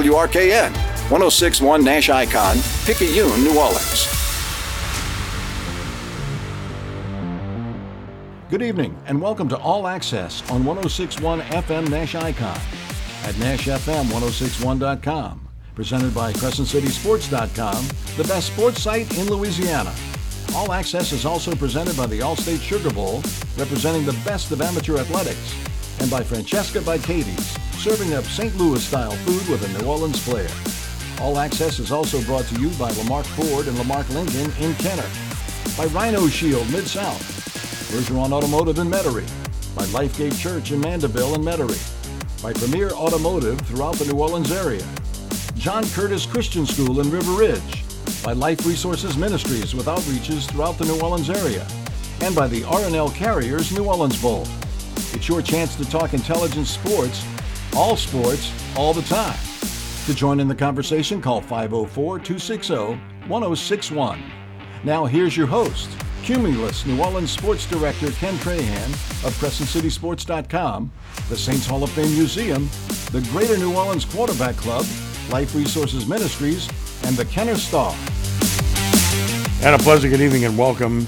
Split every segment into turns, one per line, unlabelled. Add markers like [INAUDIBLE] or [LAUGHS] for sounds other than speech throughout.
WRKN, 1061 Nash Icon, Picayune, New Orleans.
Good evening, and welcome to All Access on 1061 FM Nash Icon at NashFM1061.com. Presented by CrescentCitySports.com, the best sports site in Louisiana. All Access is also presented by the Allstate Sugar Bowl, representing the best of amateur athletics, and by Francesca by Katie's, serving up St. Louis style food with a New Orleans flair. All Access is also brought to you by Lamarque Ford and Lamarque Lincoln in Kenner, by Rhino Shield Mid South, Bergeron Automotive in Metairie, by Lifegate Church in Mandeville and Metairie, by Premier Automotive throughout the New Orleans area, John Curtis Christian School in River Ridge, by Life Resources Ministries with outreaches throughout the New Orleans area, and by the RNL Carriers New Orleans Bowl. It's your chance to talk intelligence sports, all sports, all the time. To join in the conversation, call 504 260 1061. Now, here's your host, Cumulus New Orleans Sports Director Ken Trahan of CrescentCitySports.com, the Saints Hall of Fame Museum, the Greater New Orleans Quarterback Club, Life Resources Ministries, and the Kenner Star.
And a pleasant good evening and welcome.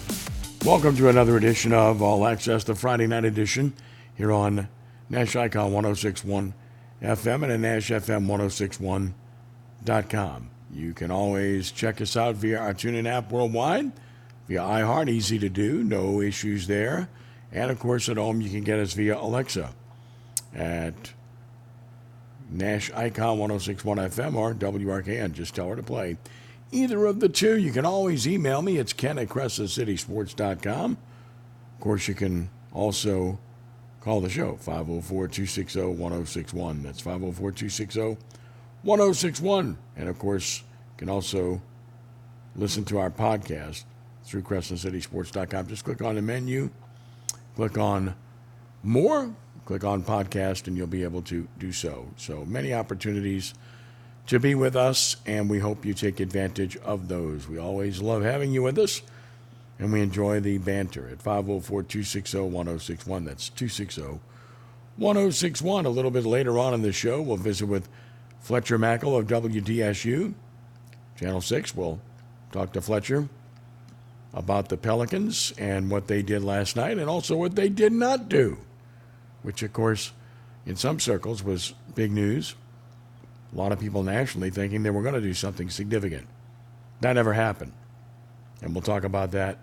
Welcome to another edition of All Access, the Friday night edition here on Nash Icon 1061 FM and at NashFM1061.com. You can always check us out via our TuneIn app worldwide, via iHeart, easy to do, no issues there. And of course, at home, you can get us via Alexa at Nash Icon 1061 FM or WRKN. Just tell her to play either of the two. You can always email me. It's ken at crescentcitysports.com. Of course, you can also call the show 504 260 1061. That's 504 260 1061. And of course, you can also listen to our podcast through crescentcitysports.com. Just click on the menu, click on more, click on podcast, and you'll be able to do so. So many opportunities to be with us, and we hope you take advantage of those. We always love having you with us, and we enjoy the banter at 504 260 1061. That's 260 1061. A little bit later on in the show, we'll visit with Fletcher Mackel of WDSU. Channel 6, we'll talk to Fletcher about the Pelicans and what they did last night, and also what they did not do, which, of course, in some circles was big news. A lot of people nationally thinking they were going to do something significant. That never happened. And we'll talk about that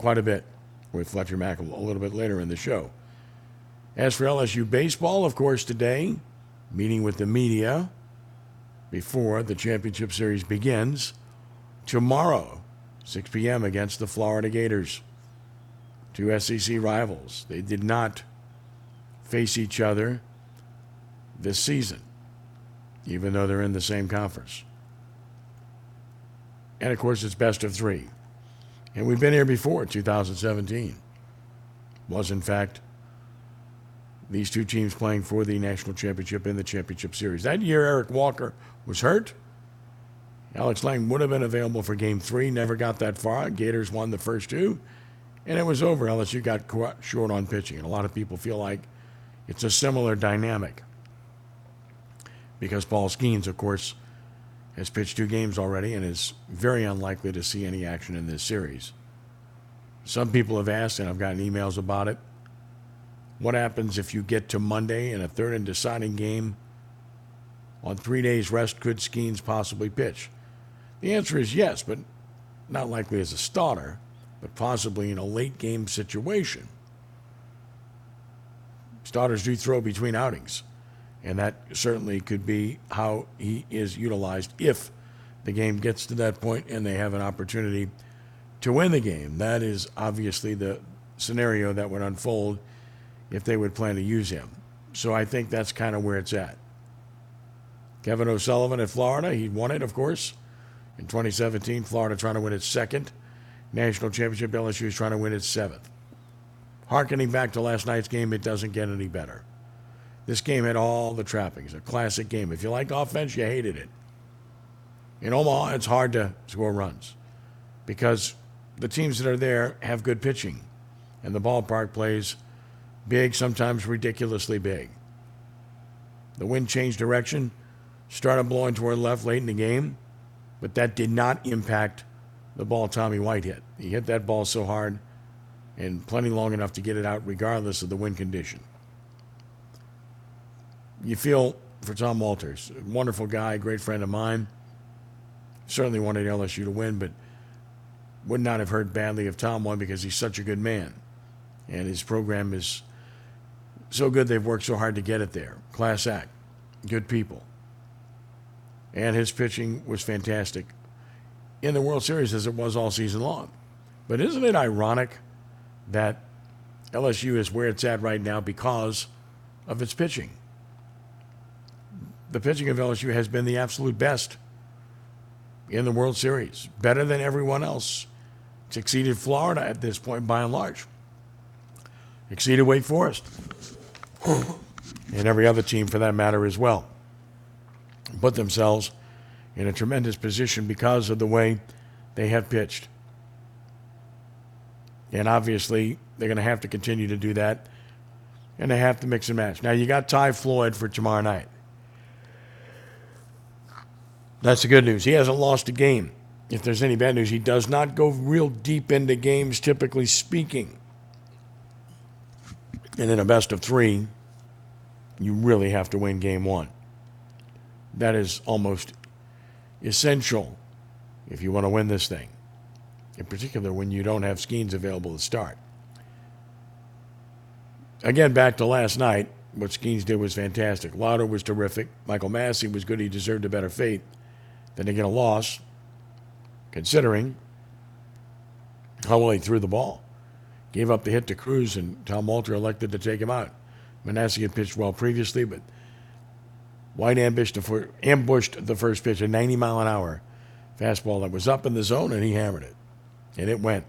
quite a bit with Fletcher Mackel a little bit later in the show. As for LSU baseball, of course, today, meeting with the media before the championship series begins. Tomorrow, 6 p.m. against the Florida Gators. Two SEC rivals. They did not face each other this season, even though they're in the same conference. And of course, it's best of three. And we've been here before, 2017. Was, in fact, these two teams playing for the national championship in the championship series. That year, Eric Walker was hurt. Alex Lange would have been available for game three, never got that far. Gators won the first two, and it was over. LSU got short on pitching. And a lot of people feel like it's a similar dynamic because Paul Skenes, of course, has pitched two games already and is very unlikely to see any action in this series. Some people have asked, and I've gotten emails about it what happens if you get to Monday in a third and deciding game? On three days' rest, could Skenes possibly pitch? The answer is yes, but not likely as a starter, but possibly in a late game situation. Starters do throw between outings, and that certainly could be how he is utilized if the game gets to that point and they have an opportunity to win the game. That is obviously the scenario that would unfold if they would plan to use him. So I think that's kind of where it's at. Kevin O'Sullivan at Florida, he won it, of course. In 2017, Florida trying to win its second national championship. LSU is trying to win its seventh. Harkening back to last night's game, it doesn't get any better. This game had all the trappings, a classic game. If you like offense, you hated it. In Omaha, it's hard to score runs because the teams that are there have good pitching, and the ballpark plays big, sometimes ridiculously big. The wind changed direction started blowing toward left late in the game, but that did not impact the ball Tommy White hit. He hit that ball so hard and plenty long enough to get it out regardless of the wind condition. You feel for Tom Walters, wonderful guy, great friend of mine. Certainly wanted LSU to win, but would not have heard badly if Tom won because he's such a good man. And his program is so good they've worked so hard to get it there. Class act, good people. And his pitching was fantastic in the World Series as it was all season long. But isn't it ironic that LSU is where it's at right now because of its pitching? The pitching of LSU has been the absolute best in the World Series, better than everyone else. It's exceeded Florida at this point by and large, exceeded Wake Forest, [LAUGHS] and every other team for that matter as well. Put themselves in a tremendous position because of the way they have pitched. And obviously, they're going to have to continue to do that. And they have to mix and match. Now, you got Ty Floyd for tomorrow night. That's the good news. He hasn't lost a game. If there's any bad news, he does not go real deep into games, typically speaking. And in a best of three, you really have to win game one. That is almost essential if you want to win this thing, in particular when you don't have Skenes available to start. Again, back to last night, what Skenes did was fantastic. Lowder was terrific. Michael Massey was good. He deserved a better fate than they get a loss, considering how well he threw the ball. Gave up the hit to Crews, and Tom Walter elected to take him out. Minacci had pitched well previously, but White ambushed the, ambushed the first pitch, a 90 mile an hour fastball that was up in the zone, and he hammered it. And it went.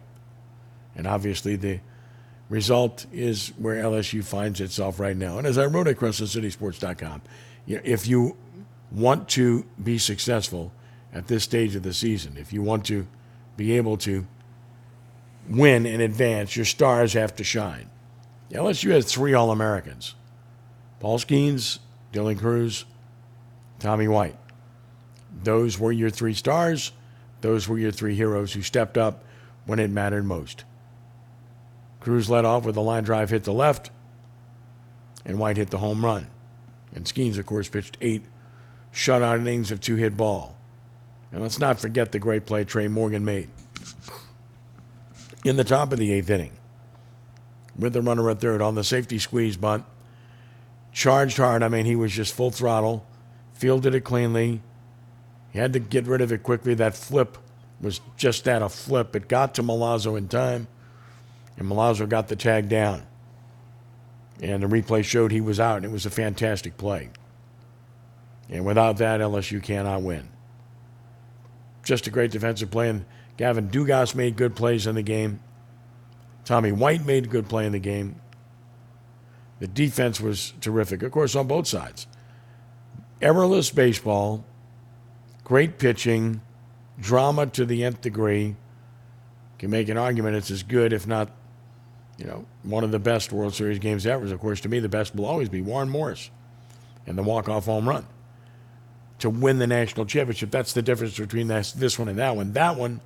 And obviously, the result is where LSU finds itself right now. And as I wrote at CrescentCitySports.com, if you want to be successful at this stage of the season, if you want to be able to win and advance, your stars have to shine. LSU has three All Americans Paul Skenes, Dylan Crews, Tommy White. Those were your three stars. Those were your three heroes who stepped up when it mattered most. Crews led off with a line drive hit to left, and White hit the home run. And Skenes, of course, pitched eight shutout innings of two hit ball. And let's not forget the great play Trey Morgan made in the top of the eighth inning with the runner at third on the safety squeeze bunt. Charged hard. I mean, he was just full throttle fielded it cleanly. He had to get rid of it quickly. That flip was just that a flip. It got to Milazzo in time, and Milazzo got the tag down. And the replay showed he was out, and it was a fantastic play. And without that, LSU cannot win. Just a great defensive play. And Gavin Dugas made good plays in the game. Tommy White made a good play in the game. The defense was terrific, of course, on both sides errorless baseball, great pitching, drama to the nth degree. Can make an argument it's as good, if not, you know, one of the best World Series games ever. Of course, to me, the best will always be Warren Morris and the walk-off home run to win the national championship. That's the difference between this, this one and that one. That one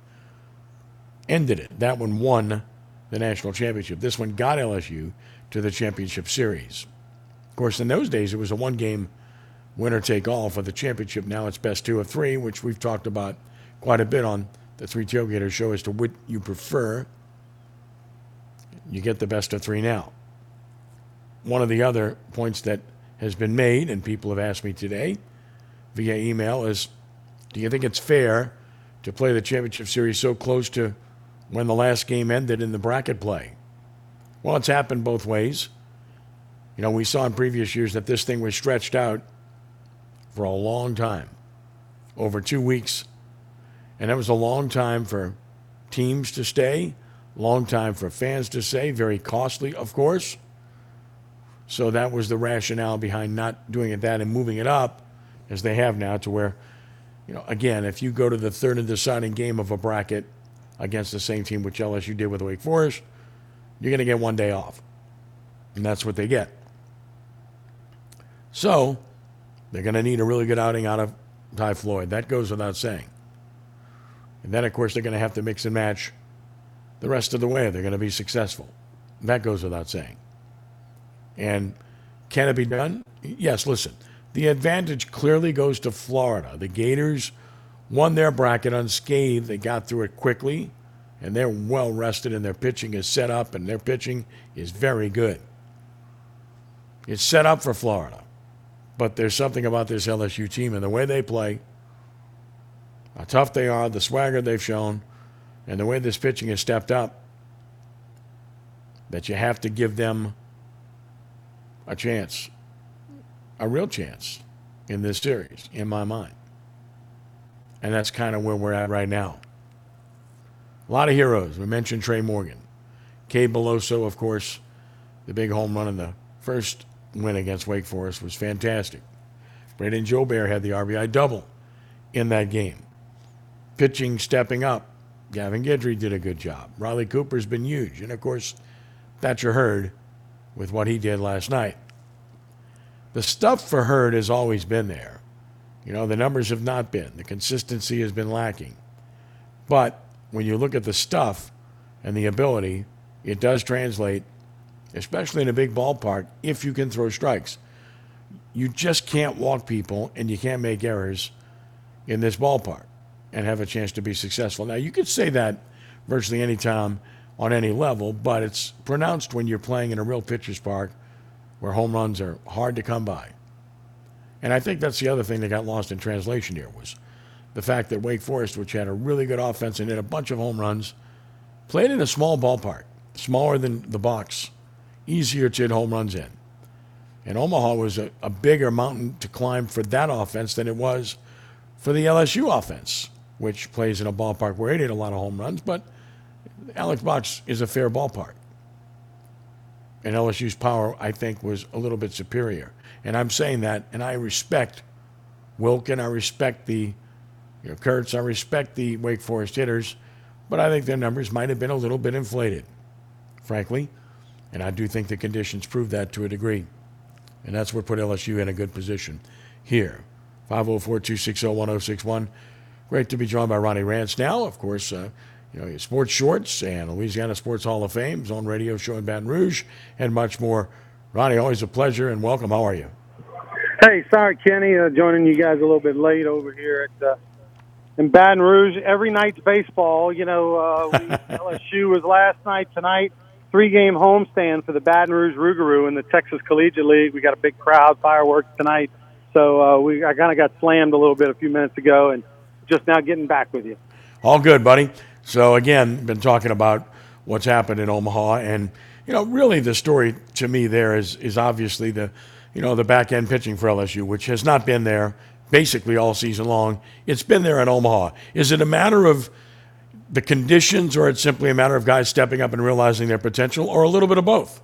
ended it. That one won the national championship. This one got LSU to the championship series. Of course, in those days, it was a one-game winner take all for the championship. Now it's best two of three, which we've talked about quite a bit on the Three Tailgaters show as to what you prefer. You get the best of three now. One of the other points that has been made, and people have asked me today via email, is do you think it's fair to play the championship series so close to when the last game ended in the bracket play? Well, it's happened both ways. You know, we saw in previous years that this thing was stretched out for a long time, over two weeks. And that was a long time for teams to stay, long time for fans to stay, very costly, of course. So that was the rationale behind not doing it that and moving it up, as they have now, to where, you know, again, if you go to the third and deciding game of a bracket against the same team which LSU did with Wake Forest, you're going to get one day off. And that's what they get. So They're going to need a really good outing out of Ty Floyd. That goes without saying. And then, of course, they're going to have to mix and match the rest of the way. They're going to be successful. That goes without saying. And can it be done? Yes, listen. The advantage clearly goes to Florida. The Gators won their bracket unscathed. They got through it quickly, and they're well rested, and their pitching is set up, and their pitching is very good. It's set up for Florida. But there's something about this LSU team and the way they play, how tough they are, the swagger they've shown, and the way this pitching has stepped up, that you have to give them a chance, a real chance in this series, in my mind. And that's kind of where we're at right now. A lot of heroes. We mentioned Trey Morgan. Cade Beloso, of course, the big home run in the first win against Wake Forest was fantastic. Brayden Jobert had the RBI double in that game. Pitching stepping up. Gavin Guidry did a good job. Riley Cooper's been huge. And of course, Thatcher Hurd with what he did last night. The stuff for Hurd has always been there. You know, the numbers have not been. The consistency has been lacking. But when you look at the stuff and the ability, it does translate especially in a big ballpark, if you can throw strikes. You just can't walk people and you can't make errors in this ballpark and have a chance to be successful. Now, you could say that virtually any time on any level, but it's pronounced when you're playing in a real pitcher's park where home runs are hard to come by. And I think that's the other thing that got lost in translation here was the fact that Wake Forest, which had a really good offense and hit a bunch of home runs, played in a small ballpark, smaller than the box easier to hit home runs in. And Omaha was a, a bigger mountain to climb for that offense than it was for the LSU offense, which plays in a ballpark where it hit a lot of home runs, but Alex Box is a fair ballpark. And LSU's power, I think, was a little bit superior. And I'm saying that, and I respect Wilken, I respect the you know, Kurtz, I respect the Wake Forest hitters, but I think their numbers might have been a little bit inflated, frankly. And I do think the conditions prove that to a degree. And that's what put LSU in a good position here. 504 260 1061. Great to be joined by Ronnie Rantz now. Of course, uh, you know, Sports Shorts and Louisiana Sports Hall of Fame, own radio show in Baton Rouge, and much more. Ronnie, always a pleasure and welcome. How are you?
Hey, sorry, Kenny, uh, joining you guys a little bit late over here at uh, in Baton Rouge. Every night's baseball. You know, uh, we, [LAUGHS] LSU was last night. Tonight, three game homestand for the Baton Rouge Rougarou in the Texas Collegiate League. We got a big crowd, fireworks tonight. So uh, we I kind of got slammed a little bit a few minutes ago, and just now getting back with you.
All good, buddy. So again, been talking about what's happened in Omaha, and you know, really the story to me there is is obviously the you know the back end pitching for LSU, which has not been there basically all season long. It's been there in Omaha. Is it a matter of the conditions, or it's simply a matter of guys stepping up and realizing their potential, or a little bit of both?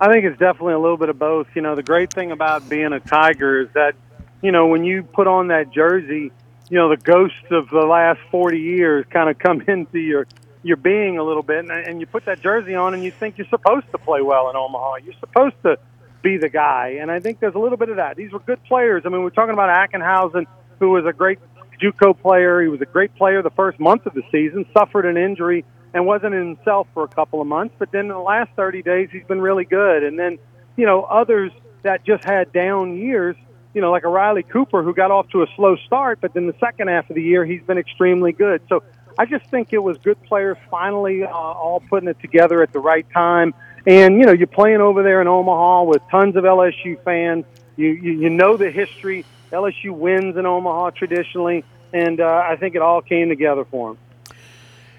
I think it's definitely a little bit of both. You know, the great thing about being a Tiger is that, you know, when you put on that jersey, you know, the ghosts of the last 40 years kind of come [LAUGHS] into your your being a little bit, and, and you put that jersey on, and you think you're supposed to play well in Omaha. You're supposed to be the guy, and I think there's a little bit of that. These were good players. I mean, we're talking about Ackenhausen, who was a great JUCO player. He was a great player the first month of the season. Suffered an injury and wasn't himself for a couple of months. But then in the last 30 days, he's been really good. And then, you know, others that just had down years, you know, like a Riley Cooper who got off to a slow start, but then the second half of the year, he's been extremely good. So I just think it was good players finally uh, all putting it together at the right time. And, you know, you're playing over there in Omaha with tons of LSU fans. You, you, you know the history LSU wins in Omaha traditionally, and uh, I think it all came together for him.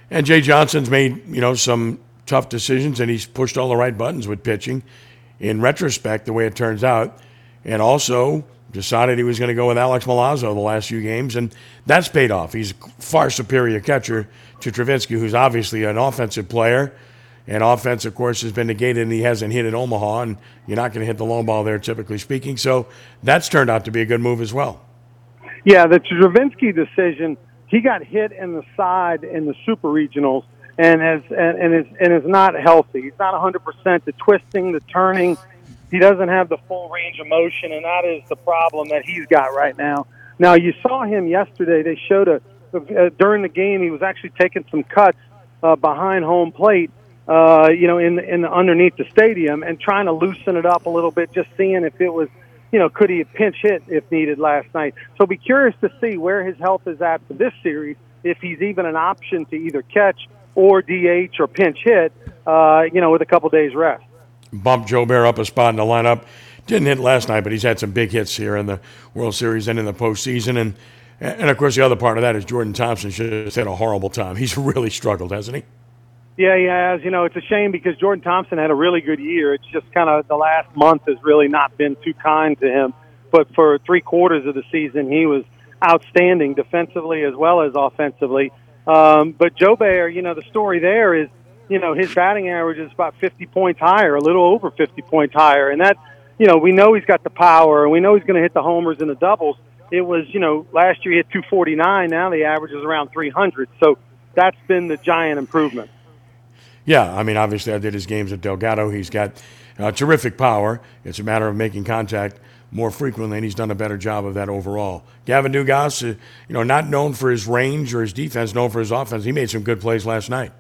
And Jay Johnson's made you know some tough decisions, and he's pushed all the right buttons with pitching. In retrospect, the way it turns out, and also decided he was going to go with Alex Milazzo the last few games, and that's paid off. He's far superior catcher to Travinska, who's obviously an offensive player and offense, of course, has been negated, and he hasn't hit at Omaha, and you're not going to hit the long ball there, typically speaking. So that's turned out to be a good move as well.
Yeah, the Travinska decision, he got hit in the side in the super regionals, and has and, and is and is not healthy. He's not 100 percent. The twisting, the turning, he doesn't have the full range of motion, and that is the problem that he's got right now. Now, you saw him yesterday. They showed a uh, during the game he was actually taking some cuts uh, behind home plate, uh, you know, in in the, underneath the stadium, and trying to loosen it up a little bit, just seeing if it was, you know, could he pinch hit if needed last night. So, be curious to see where his health is at for this series, if he's even an option to either catch or DH or pinch hit, uh, you know, with a couple days rest.
Bump Bear up a spot in the lineup. Didn't hit last night, but he's had some big hits here in the World Series and in the postseason. And and of course, the other part of that is Jordan Thompson just had a horrible time. He's [LAUGHS] really struggled, hasn't he?
Yeah, he has. You know, it's a shame because Jordan Thompson had a really good year. It's just kind of the last month has really not been too kind to him. But for three quarters of the season, he was outstanding defensively as well as offensively. Um, but Bear, you know, the story there is, you know, his batting average is about 50 points higher, a little over 50 points higher. And that, you know, we know he's got the power and we know he's going to hit the homers and the doubles it was, you know, last year he hit 249. Now the average is around 300. So that's been the giant improvement.
Yeah, I mean, obviously, I did his games at Delgado. He's got uh, terrific power. It's a matter of making contact more frequently, and he's done a better job of that overall. Gavin Dugas, uh, you know, not known for his range or his defense, known for his offense. He made some good plays last night.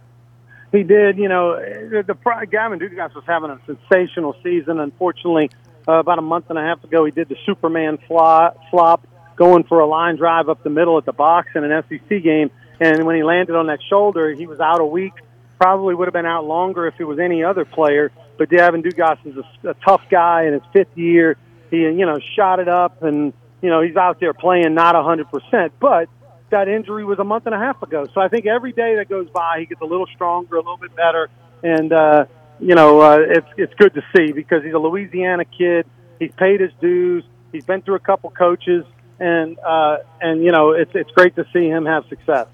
He did. You know, the, Gavin Dugas was having a sensational season. Unfortunately, uh, about a month and a half ago, he did the Superman flop, flop going for a line drive up the middle at the box in an SEC game. And when he landed on that shoulder, he was out a week. Probably would have been out longer if it was any other player. But Gavin Dugas is a, a tough guy in his fifth year. He, you know, shot it up, and you know he's out there playing not a hundred percent. But that injury was a month and a half ago. So I think every day that goes by, he gets a little stronger, a little bit better, and uh, you know uh, it's it's good to see because he's a Louisiana kid. He's paid his dues. He's been through a couple coaches and uh, and you know it's it's great to see him have success.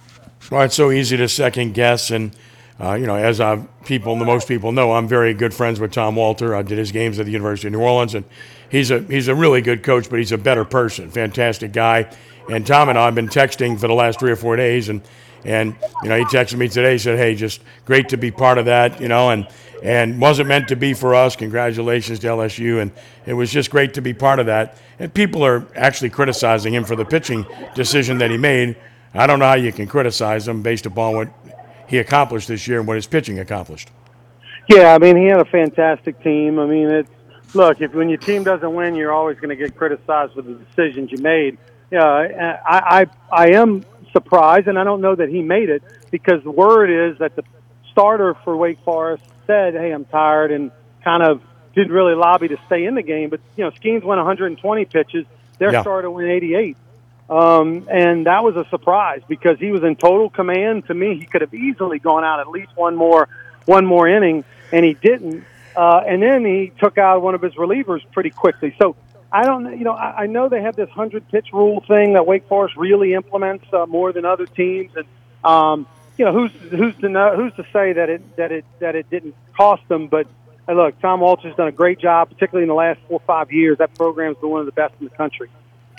Well, it's so easy to second guess, and uh, you know, as I people, the most people know, I'm very good friends with Tom Walter. I did his games at the University of New Orleans, and he's a he's a really good coach, but he's a better person, fantastic guy. And Tom and I have been texting for the last three or four days, and and you know, he texted me today, said, "Hey, just great to be part of that," you know, and and wasn't meant to be for us. Congratulations to LSU, and it was just great to be part of that. And people are actually criticizing him for the pitching decision that he made. I don't know how you can criticize him based upon what he accomplished this year and what his pitching accomplished.
Yeah, I mean, he had a fantastic team. I mean, it's look if when your team doesn't win, you're always going to get criticized for the decisions you made. Yeah, I, I I am surprised, and I don't know that he made it because the word is that the starter for Wake Forest said, "Hey, I'm tired," and kind of didn't really lobby to stay in the game. But you know, Skenes went 120 pitches. Their yeah. starter went 88, um, and that was a surprise because he was in total command. To me, he could have easily gone out at least one more one more inning, and he didn't. Uh, and then he took out one of his relievers pretty quickly. So I don't, you know, I, I know they have this hundred pitch rule thing that Wake Forest really implements uh, more than other teams, and um, you know, who's who's to know, who's to say that it that it that it didn't cost them? But hey, look, Tom Walter's done a great job, particularly in the last four or five years. That program's been one of the best in the country.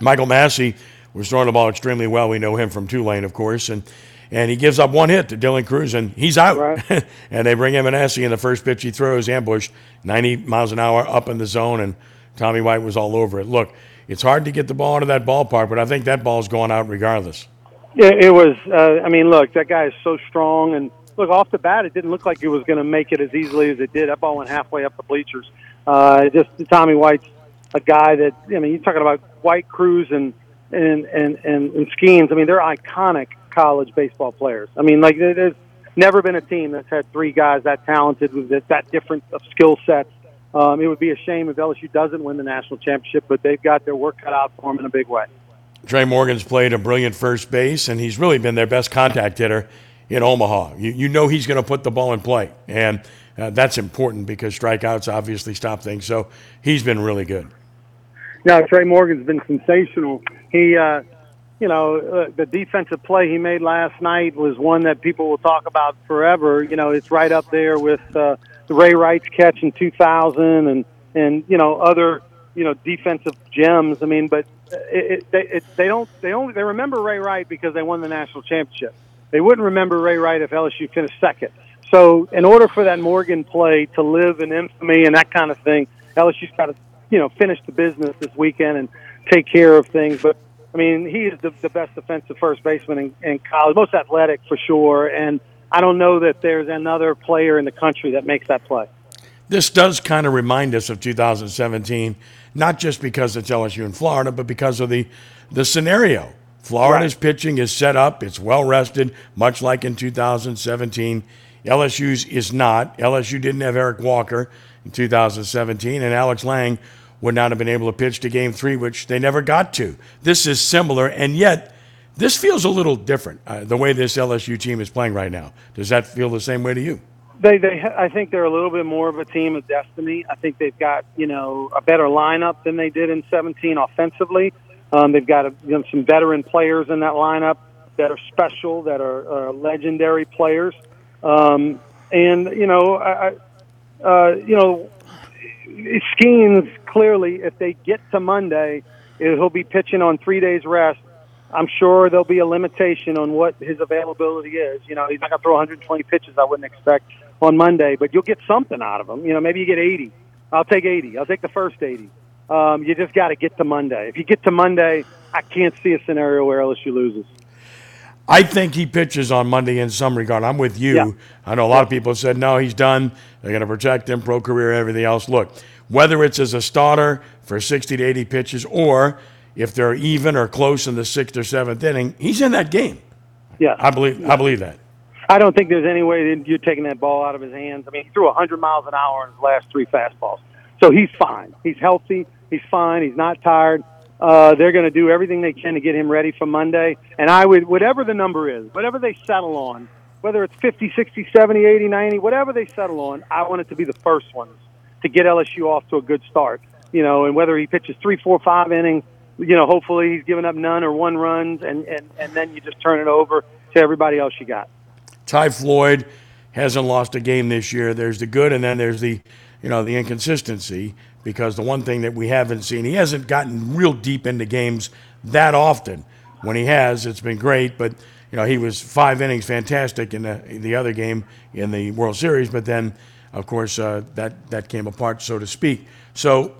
Michael Massey was throwing the ball extremely well. We know him from Tulane, of course, and and he gives up one hit to Dylan Crews, and he's out. Right. [LAUGHS] and they bring him Minacci, and the first pitch he throws, ambushed, 90 miles an hour up in the zone, and Tommy White was all over it. Look, it's hard to get the ball into that ballpark, but I think that ball's going out regardless.
Yeah, it was. Uh, I mean, look, that guy is so strong, and look off the bat, it didn't look like it was going to make it as easily as it did. That ball went halfway up the bleachers. Uh, just Tommy White's a guy that I mean, you're talking about White Crews and and and and, and Skenes. I mean, they're iconic college baseball players. I mean, like there's never been a team that's had three guys that talented with that, that different of skill sets. Um, it would be a shame if LSU doesn't win the national championship, but they've got their work cut out for them in a big way.
Trey Morgan's played a brilliant first base, and he's really been their best contact hitter in Omaha. You, you know he's going to put the ball in play, and uh, that's important because strikeouts obviously stop things. So he's been really good.
Yeah, Trey Morgan's been sensational. He, uh, you know, uh, the defensive play he made last night was one that people will talk about forever. You know, it's right up there with uh, the Ray Wright's catch in 2000 and and you know other you know defensive gems. I mean, but it, it, they, it, they don't they only they remember Ray Wright because they won the national championship. They wouldn't remember Ray Wright if LSU finished second. So in order for that Morgan play to live in infamy and that kind of thing, LSU's got to, you know, finish the business this weekend and take care of things. But I mean, he is the, the best defensive first baseman in, in college, most athletic for sure. And I don't know that there's another player in the country that makes that play.
This does kind of remind us of 2017, not just because it's LSU in Florida, but because of the the scenario. Florida's
Right.
pitching is set up, it's well rested, much like in 2017. LSU's is not. LSU didn't have Eric Walker in 2017, and Alex Lange would not have been able to pitch to game three, which they never got to. This is similar, and yet this feels a little different, uh, the way this LSU team is playing right now. Does that feel the same way to you?
They, they, I think they're a little bit more of a team of destiny. I think they've got, you know, a better lineup than they did in 17 offensively. Um, they've got a, you know, some veteran players in that lineup that are special, that are legendary players. Um, and you know, I, I- uh, you know, Skenes clearly, if they get to Monday, he'll be pitching on three days rest. I'm sure there'll be a limitation on what his availability is. You know, he's not going to throw 120 pitches. I wouldn't expect on Monday, but you'll get something out of him. You know, maybe you get 80. I'll take 80. I'll take the first 80. Um, you just got to get to Monday. If you get to Monday, I can't see a scenario where LSU loses.
I think he pitches on Monday in some regard. I'm with you.
Yeah.
I know a lot of people said, no, he's done. They're going to protect him, pro career, everything else. Look, whether it's as a starter for 60 to 80 pitches or if they're even or close in the sixth or seventh inning, he's in that game.
Yeah,
I believe, I believe that.
I don't think there's any way that you're taking that ball out of his hands. I mean, he threw 100 miles an hour in his last three fastballs. So he's fine. He's healthy. He's fine. He's not tired. Uh, they're going to do everything they can to get him ready for Monday. And I would, whatever the number is, whatever they settle on, whether it's 50, 60, 70, 80, 90, whatever they settle on, I want it to be the first ones to get LSU off to a good start. You know, and whether he pitches three, four, five innings, you know, hopefully he's giving up none or one runs, and, and, and then you just turn it over to everybody else you got.
Ty Floyd hasn't lost a game this year. There's the good, and then there's the, you know, the inconsistency. Because the one thing that we haven't seen, he hasn't gotten real deep into games that often. When he has, it's been great. But you know, he was five innings, fantastic in the the other game in the World Series. But then, of course, uh, that that came apart, so to speak. So,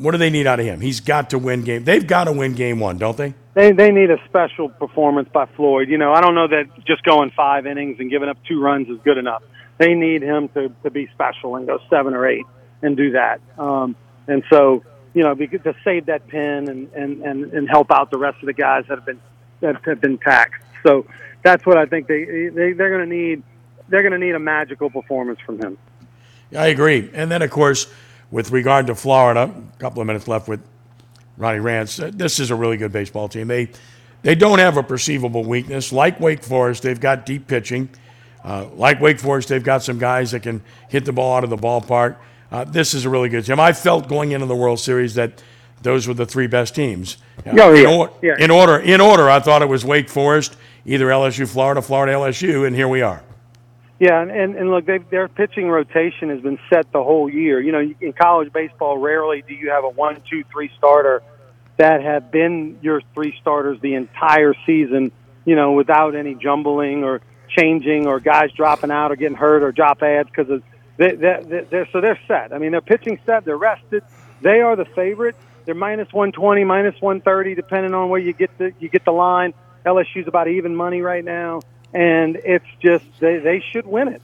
what do they need out of him? He's got to win game. They've got to win game one, don't they?
They they need a special performance by Floyd. You know, I don't know that just going five innings and giving up two runs is good enough. They need him to to be special and go seven or eight and do that. Um, and so, you know, to save that pin and, and, and, and help out the rest of the guys that have been that have been taxed. So that's what I think they, they they're going to need. They're going to need a magical performance from him.
I agree. And then, of course, with regard to Florida, a couple of minutes left with Ronnie Rantz. uh, This is a really good baseball team. They they don't have a perceivable weakness like Wake Forest. They've got deep pitching. Uh, like Wake Forest, they've got some guys that can hit the ball out of the ballpark. Uh, this is a really good team. I felt going into the World Series that those were the three best teams. Uh,
Oh,
in, or-
Yeah.
in order, in order, I thought it was Wake Forest, either LSU, Florida, Florida, LSU, and here we are.
Yeah, and, and, and look, their pitching rotation has been set the whole year. You know, in college baseball, rarely do you have a one, two, three starter that have been your three starters the entire season. You know, without any jumbling or changing or guys dropping out or getting hurt or drop ads because they, they, they, they're so they're set. I mean, they're pitching set. They're rested. They are the favorite. They're minus one twenty, minus one thirty, depending on where you get the you get the line. LSU's about even money right now, and it's just they they should win it.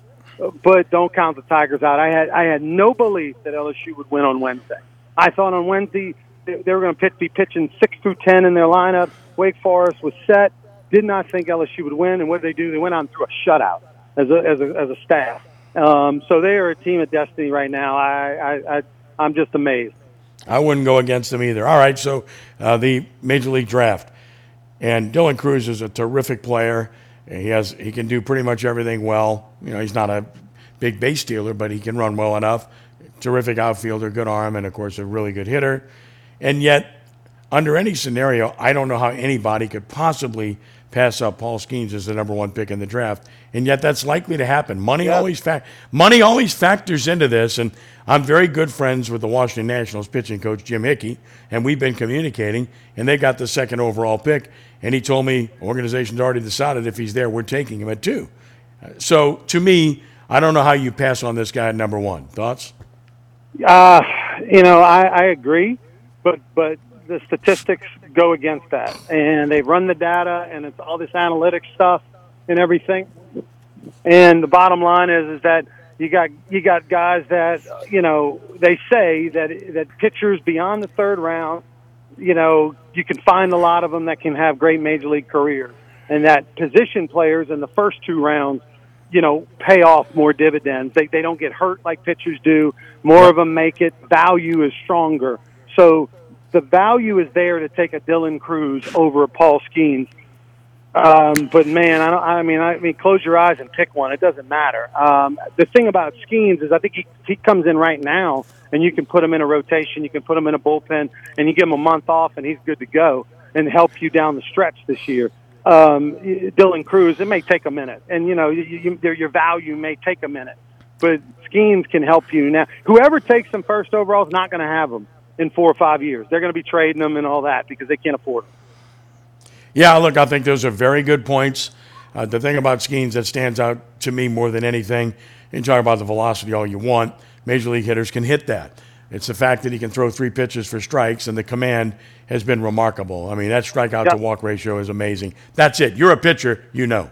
But don't count the Tigers out. I had I had no belief that LSU would win on Wednesday. I thought on Wednesday they, they were going to be pitching six through ten in their lineup. Wake Forest was set. Did not think LSU would win, and what did they do? They went on through a shutout as a as a, as a staff. Um, so they are a team of destiny right now. I, I, I I'm just amazed.
I wouldn't go against them either. All right, so uh, the Major League Draft, and Dylan Crews is a terrific player. He has he can do pretty much everything well. You know, he's not a big base stealer, but he can run well enough. Terrific outfielder, good arm, and of course a really good hitter. And yet, under any scenario, I don't know how anybody could possibly pass up Paul Skenes as the number one pick in the draft. And yet, that's likely to happen. Money always fa- money always factors into this. And I'm very good friends with the Washington Nationals pitching coach Jim Hickey, and we've been communicating. And they got the second overall pick. And he told me organization's already decided if he's there, we're taking him at two. So to me, I don't know how you pass on this guy at number one. Thoughts?
Uh, you know, I, I agree, but but the statistics go against that, and they run the data, and it's all this analytics stuff and everything. And the bottom line is is that you got you got guys that you know they say that that pitchers beyond the third round, you know, you can find a lot of them that can have great major league careers, and that position players in the first two rounds, you know, pay off more dividends. They they don't get hurt like pitchers do. More of them make it. Value is stronger. So the value is there to take a Dylan Crews over a Paul Skenes um, but man, I don't. I mean, I mean, close your eyes and pick one. It doesn't matter. Um, the thing about Skenes is, I think he he comes in right now, and you can put him in a rotation, you can put him in a bullpen, and you give him a month off, and he's good to go and help you down the stretch this year. Um, Dylan Crews, it may take a minute, and you know, you, you, your value may take a minute, but Skenes can help you now. Whoever takes him first overall is not going to have him in four or five years. They're going to be trading them and all that because they can't afford them.
Yeah, look, I think those are very good points. Uh, the thing about Skenes that stands out to me more than anything, you talk about the velocity all you want, major league hitters can hit that. It's the fact that he can throw three pitches for strikes, and the command has been remarkable. I mean, that strikeout yep. to walk ratio is amazing. That's it. You're a pitcher, you know.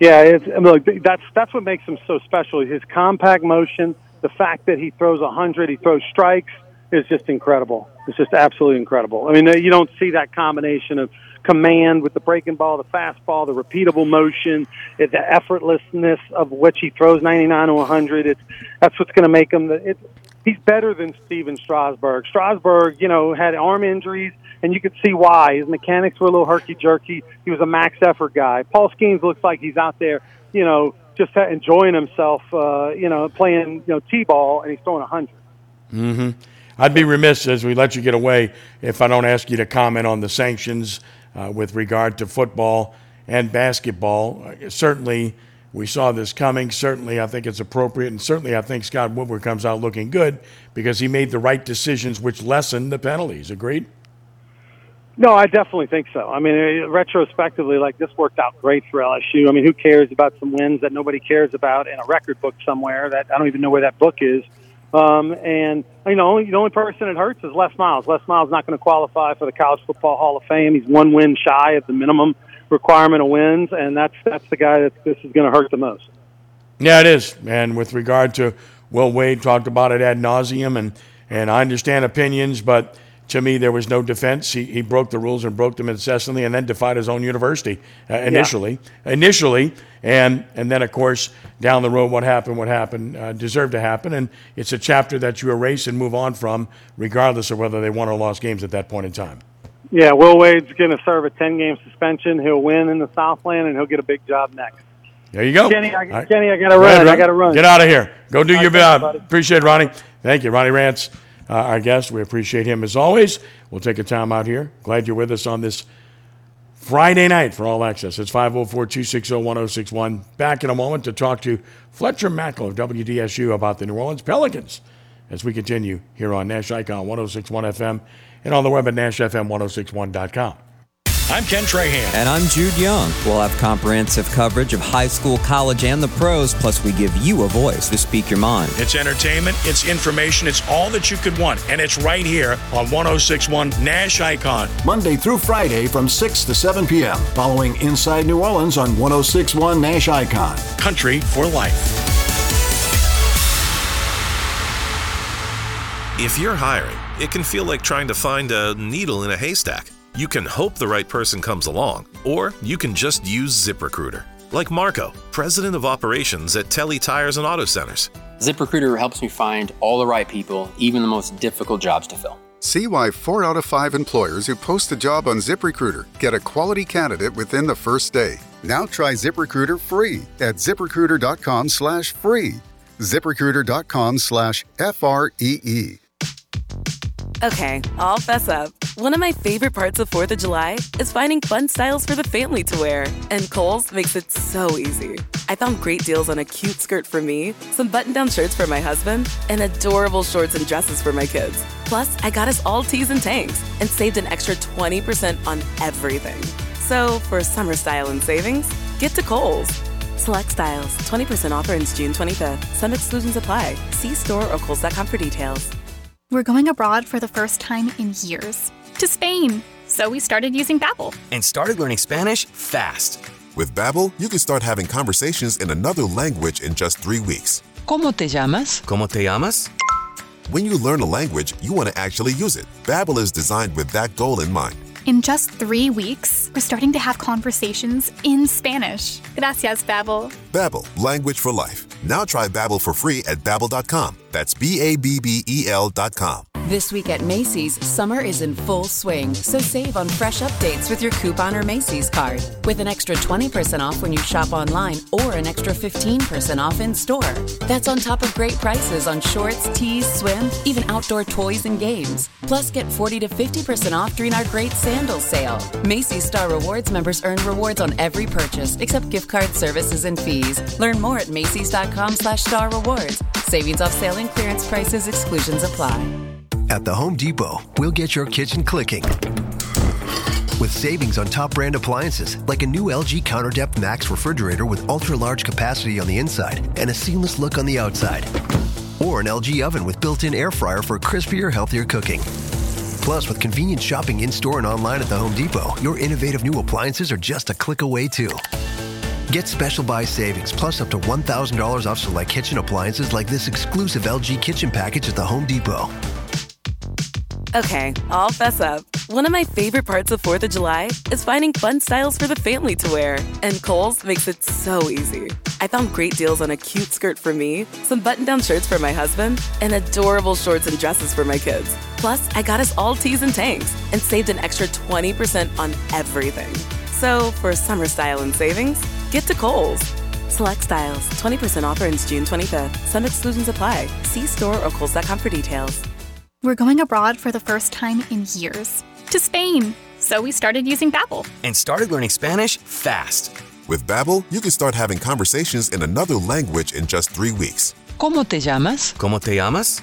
Yeah, it's, I mean, look, that's that's what makes him so special. His compact motion, the fact that he throws a hundred, he throws strikes, is just incredible. It's just absolutely incredible. I mean, you don't see that combination of command with the breaking ball, the fastball, the repeatable motion, the effortlessness of which he throws 99 to 100. It's that's what's going to make him. The, it, he's better than Stephen Strasburg. Strasburg, you know, had arm injuries, and you could see why. His mechanics were a little herky jerky. He was a max effort guy. Paul Skenes looks like he's out there, you know, just enjoying himself, uh, you know, playing you know t-ball, and he's throwing 100.
Mm-hmm. I'd be remiss as we let you get away if I don't ask you to comment on the sanctions uh, with regard to football and basketball. Uh, certainly, we saw this coming. Certainly, I think it's appropriate. And certainly, I think Scott Woodward comes out looking good because he made the right decisions which lessen the penalties. Agreed?
No, I definitely think so. I mean, uh, retrospectively, like this worked out great for LSU. I mean, who cares about some wins that nobody cares about in a record book somewhere that I don't even know where that book is? Um, and you know, the only person it hurts is Les Miles. Les Miles is not going to qualify for the College Football Hall of Fame. He's one win shy of the minimum requirement of wins, and that's that's the guy that this is going to hurt the most.
Yeah, it is. And with regard to Will Wade, talked about it ad nauseum, and and I understand opinions, but to me, there was no defense. He, he broke the rules and broke them incessantly, and then defied his own university uh, initially. Yeah. Initially, and and then of course down the road, what happened? What happened uh, deserved to happen, and it's a chapter that you erase and move on from, regardless of whether they won or lost games at that point in time.
Yeah, Will Wade's going to serve a ten-game suspension. He'll win in the Southland, and he'll get a big job next.
There you go.
Kenny, I, right. Kenny, I got to run. I got to run.
Get out of here. Go do All your job. Appreciate it, Ronnie. Thank you, Ronnie Rantz uh, our guest. We appreciate him as always. We'll take a time out here. Glad you're with us on this Friday night for All Access. It's 504 260 1061. Back in a moment to talk to Fletcher Mackel of WDSU about the New Orleans Pelicans as we continue here on Nash Icon 1061 FM and on the web at NashFM1061.com.
I'm Ken Trahan.
And I'm Jude Young. We'll have comprehensive coverage of high school, college, and the pros, plus we give you a voice to speak your mind.
It's entertainment, it's information, it's all that you could want, and it's right here on 1061 Nash Icon.
Monday through Friday from 6 to 7 p.m., following Inside New Orleans on 1061 Nash Icon.
Country for life.
If you're hiring, it can feel like trying to find a needle in a haystack. You can hope the right person comes along, or you can just use ZipRecruiter. Like Marco, president of operations at Telly Tires and Auto Centers.
ZipRecruiter helps me find all the right people, even the most difficult jobs to fill.
See why four out of five employers who post a job on ZipRecruiter get a quality candidate within the first day. Now try ZipRecruiter free at ziprecruiter.com slash free. ZipRecruiter.com slash F R E E.
Okay, I'll fess up. One of my favorite parts of 4th of July is finding fun styles for the family to wear. And Kohl's makes it so easy. I found great deals on a cute skirt for me, some button down shirts for my husband, and adorable shorts and dresses for my kids. Plus, I got us all tees and tanks and saved an extra 20% on everything. So, for summer style and savings, get to Kohl's. Select styles, 20% offer ends June 25th. Some exclusions apply. See store or Kohl's.com for details.
We're going abroad for the first time in years to Spain. So we started using Babbel
and started learning Spanish fast.
With Babbel, you can start having conversations in another language in just 3 weeks.
¿Cómo te llamas?
¿Cómo te llamas?
When you learn a language, you want to actually use it. Babbel is designed with that goal in mind.
In just 3 weeks, we're starting to have conversations in Spanish. Gracias, Babbel.
Babbel, language for life. Now try Babbel for free at babbel.com. That's B A B B E L.com.
This week at Macy's, summer is in full swing, so save on fresh updates with your coupon or Macy's card. With an extra 20% off when you shop online or an extra 15% off in store. That's on top of great prices on shorts, tees, swim, even outdoor toys and games. Plus, get 40 to 50% off during our great sandal sale. Macy's Star Rewards members earn rewards on every purchase except gift card services and fees. Learn more at Macy's.com slash star rewards. Savings off sale and clearance prices exclusions apply.
At the Home Depot, we'll get your kitchen clicking. With savings on top brand appliances like a new LG Counter Depth Max refrigerator with ultra large capacity on the inside and a seamless look on the outside. Or an LG oven with built in air fryer for crispier, healthier cooking. Plus, with convenient shopping in store and online at the Home Depot, your innovative new appliances are just a click away, too. Get special buy savings plus up to $1,000 off select kitchen appliances like this exclusive LG kitchen package at the Home Depot.
Okay, I'll fess up. One of my favorite parts of 4th of July is finding fun styles for the family to wear. And Kohl's makes it so easy. I found great deals on a cute skirt for me, some button down shirts for my husband, and adorable shorts and dresses for my kids. Plus, I got us all tees and tanks and saved an extra 20% on everything. So, for summer style and savings, get to Kohl's. Select styles, 20% offer ends June 25th. Some exclusions apply. See store or Kohl's.com for details.
We're going abroad for the first time in years to Spain. So we started using Babbel
and started learning Spanish fast.
With Babbel, you can start having conversations in another language in just 3 weeks.
¿Cómo te llamas?
¿Cómo te llamas?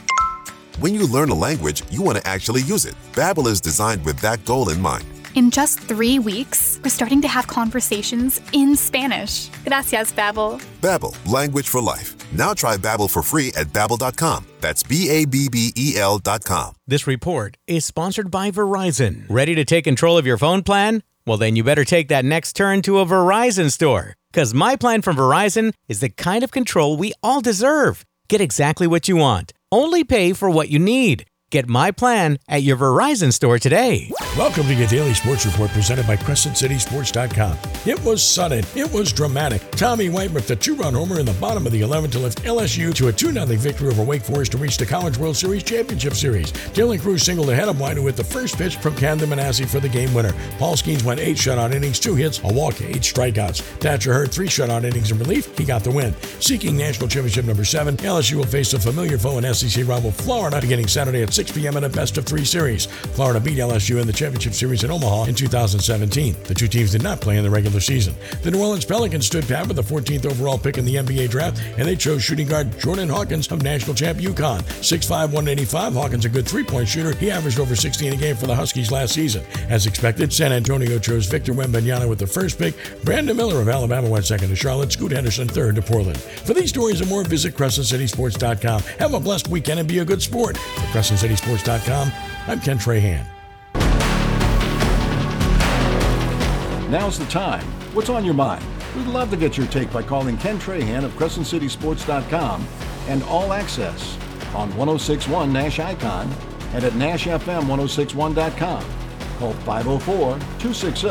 When you learn a language, you want to actually use it. Babbel is designed with that goal in mind.
In just 3 weeks, we're starting to have conversations in Spanish. Gracias, Babbel.
Babbel, language for life. Now try Babbel for free at babbel.com. That's B-A-B-B-E-L dot com.
This report is sponsored by Verizon. Ready to take control of your phone plan? Well, then you better take that next turn to a Verizon store. Because my plan from Verizon is the kind of control we all deserve. Get exactly what you want, only pay for what you need. Get my plan at your Verizon store today.
Welcome to your daily sports report presented by CrescentCitySports.com. It was sudden. It was dramatic. Tommy White with a two-run homer in the bottom of the 11th to lift LSU to a 2-0 victory over Wake Forest to reach the College World Series Championship Series. Dylan Crews singled ahead of White with the first pitch from Camden Minacci for the game winner. Paul Skenes went eight shutout innings, two hits, a walk, eight strikeouts. Thatcher Hurd three shutout innings in relief. He got the win. Seeking national championship number seven, LSU will face a familiar foe in SEC rival Florida beginning Saturday at 6 p.m. in a best of three series. Florida beat LSU in the championship series in Omaha in 2017. The two teams did not play in the regular season. The New Orleans Pelicans stood pat with the 14th overall pick in the NBA draft, and they chose shooting guard Jordan Hawkins of national champ UConn. 6'5, 185. Hawkins a good three-point shooter. He averaged over 16 a game for the Huskies last season. As expected, San Antonio chose Victor Wembanyama with the first pick. Brandon Miller of Alabama went second to Charlotte. Scoot Henderson third to Portland. For these stories and more, visit CrescentCitySports.com. Have a blessed weekend and be a good sport. For CrescentCitySports.com, I'm Ken Trahan.
Now's the time. What's on your mind? We'd love to get your take by calling Ken Trahan of CrescentCitySports.com and All Access on 1061 Nash Icon and at NashFM1061.com. Call 504 260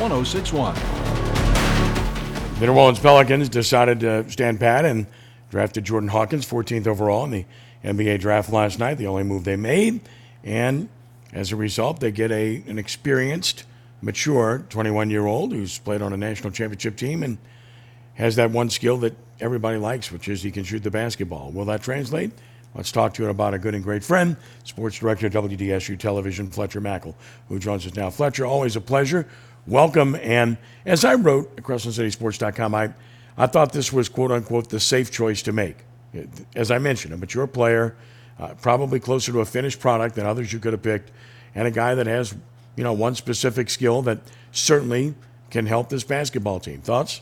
1061.
The New Orleans Pelicans decided to stand pat and drafted Jordan Hawkins, 14th overall in the NBA draft last night, the only move they made. And as a result, they get a, an experienced, mature 21 year old who's played on a national championship team and has that one skill that everybody likes, which is he can shoot the basketball. Will that translate? Let's talk to you about a good and great friend, sports director of WDSU Television, Fletcher Mackel, who joins us now. Fletcher, always a pleasure. Welcome. And as I wrote at CrescentCitySports.com, I, I thought this was, quote unquote, the safe choice to make. As I mentioned, a mature player, uh, probably closer to a finished product than others you could have picked, and a guy that has, you know, one specific skill that certainly can help this basketball team. Thoughts?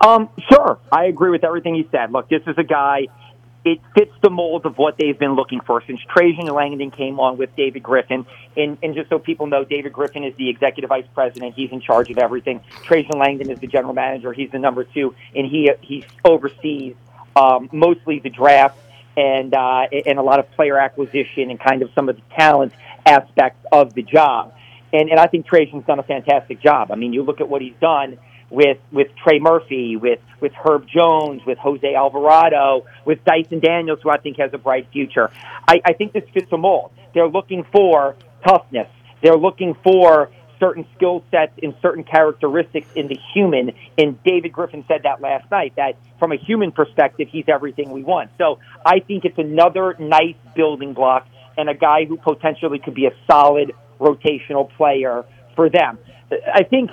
Um, sure. I agree with everything he said. Look, this is a guy it fits the mold of what they've been looking for since Trajan Langdon came on with David Griffin. And, and just so people know, David Griffin is the executive vice president. He's in charge of everything. Trajan Langdon is the general manager. He's the number two, and he he oversees um, mostly the draft and uh, and a lot of player acquisition and kind of some of the talent aspects of the job. And and I think Trajan's done a fantastic job. I mean, you look at what he's done with with Trey Murphy, with with Herb Jones, with Jose Alvarado, with Dyson Daniels, who I think has a bright future. I, I think this fits a mold. They're looking for toughness. They're looking for certain skill sets and certain characteristics in the human. And David Griffin said that last night, that from a human perspective, he's everything we want. So I think it's another nice building block and a guy who potentially could be a solid rotational player for them. I think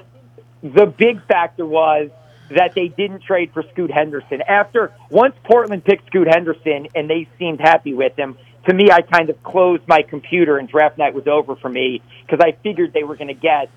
the big factor was that they didn't trade for Scoot Henderson. After once Portland picked Scoot Henderson and they seemed happy with him, to me, I kind of closed my computer and draft night was over for me because I figured they were going to get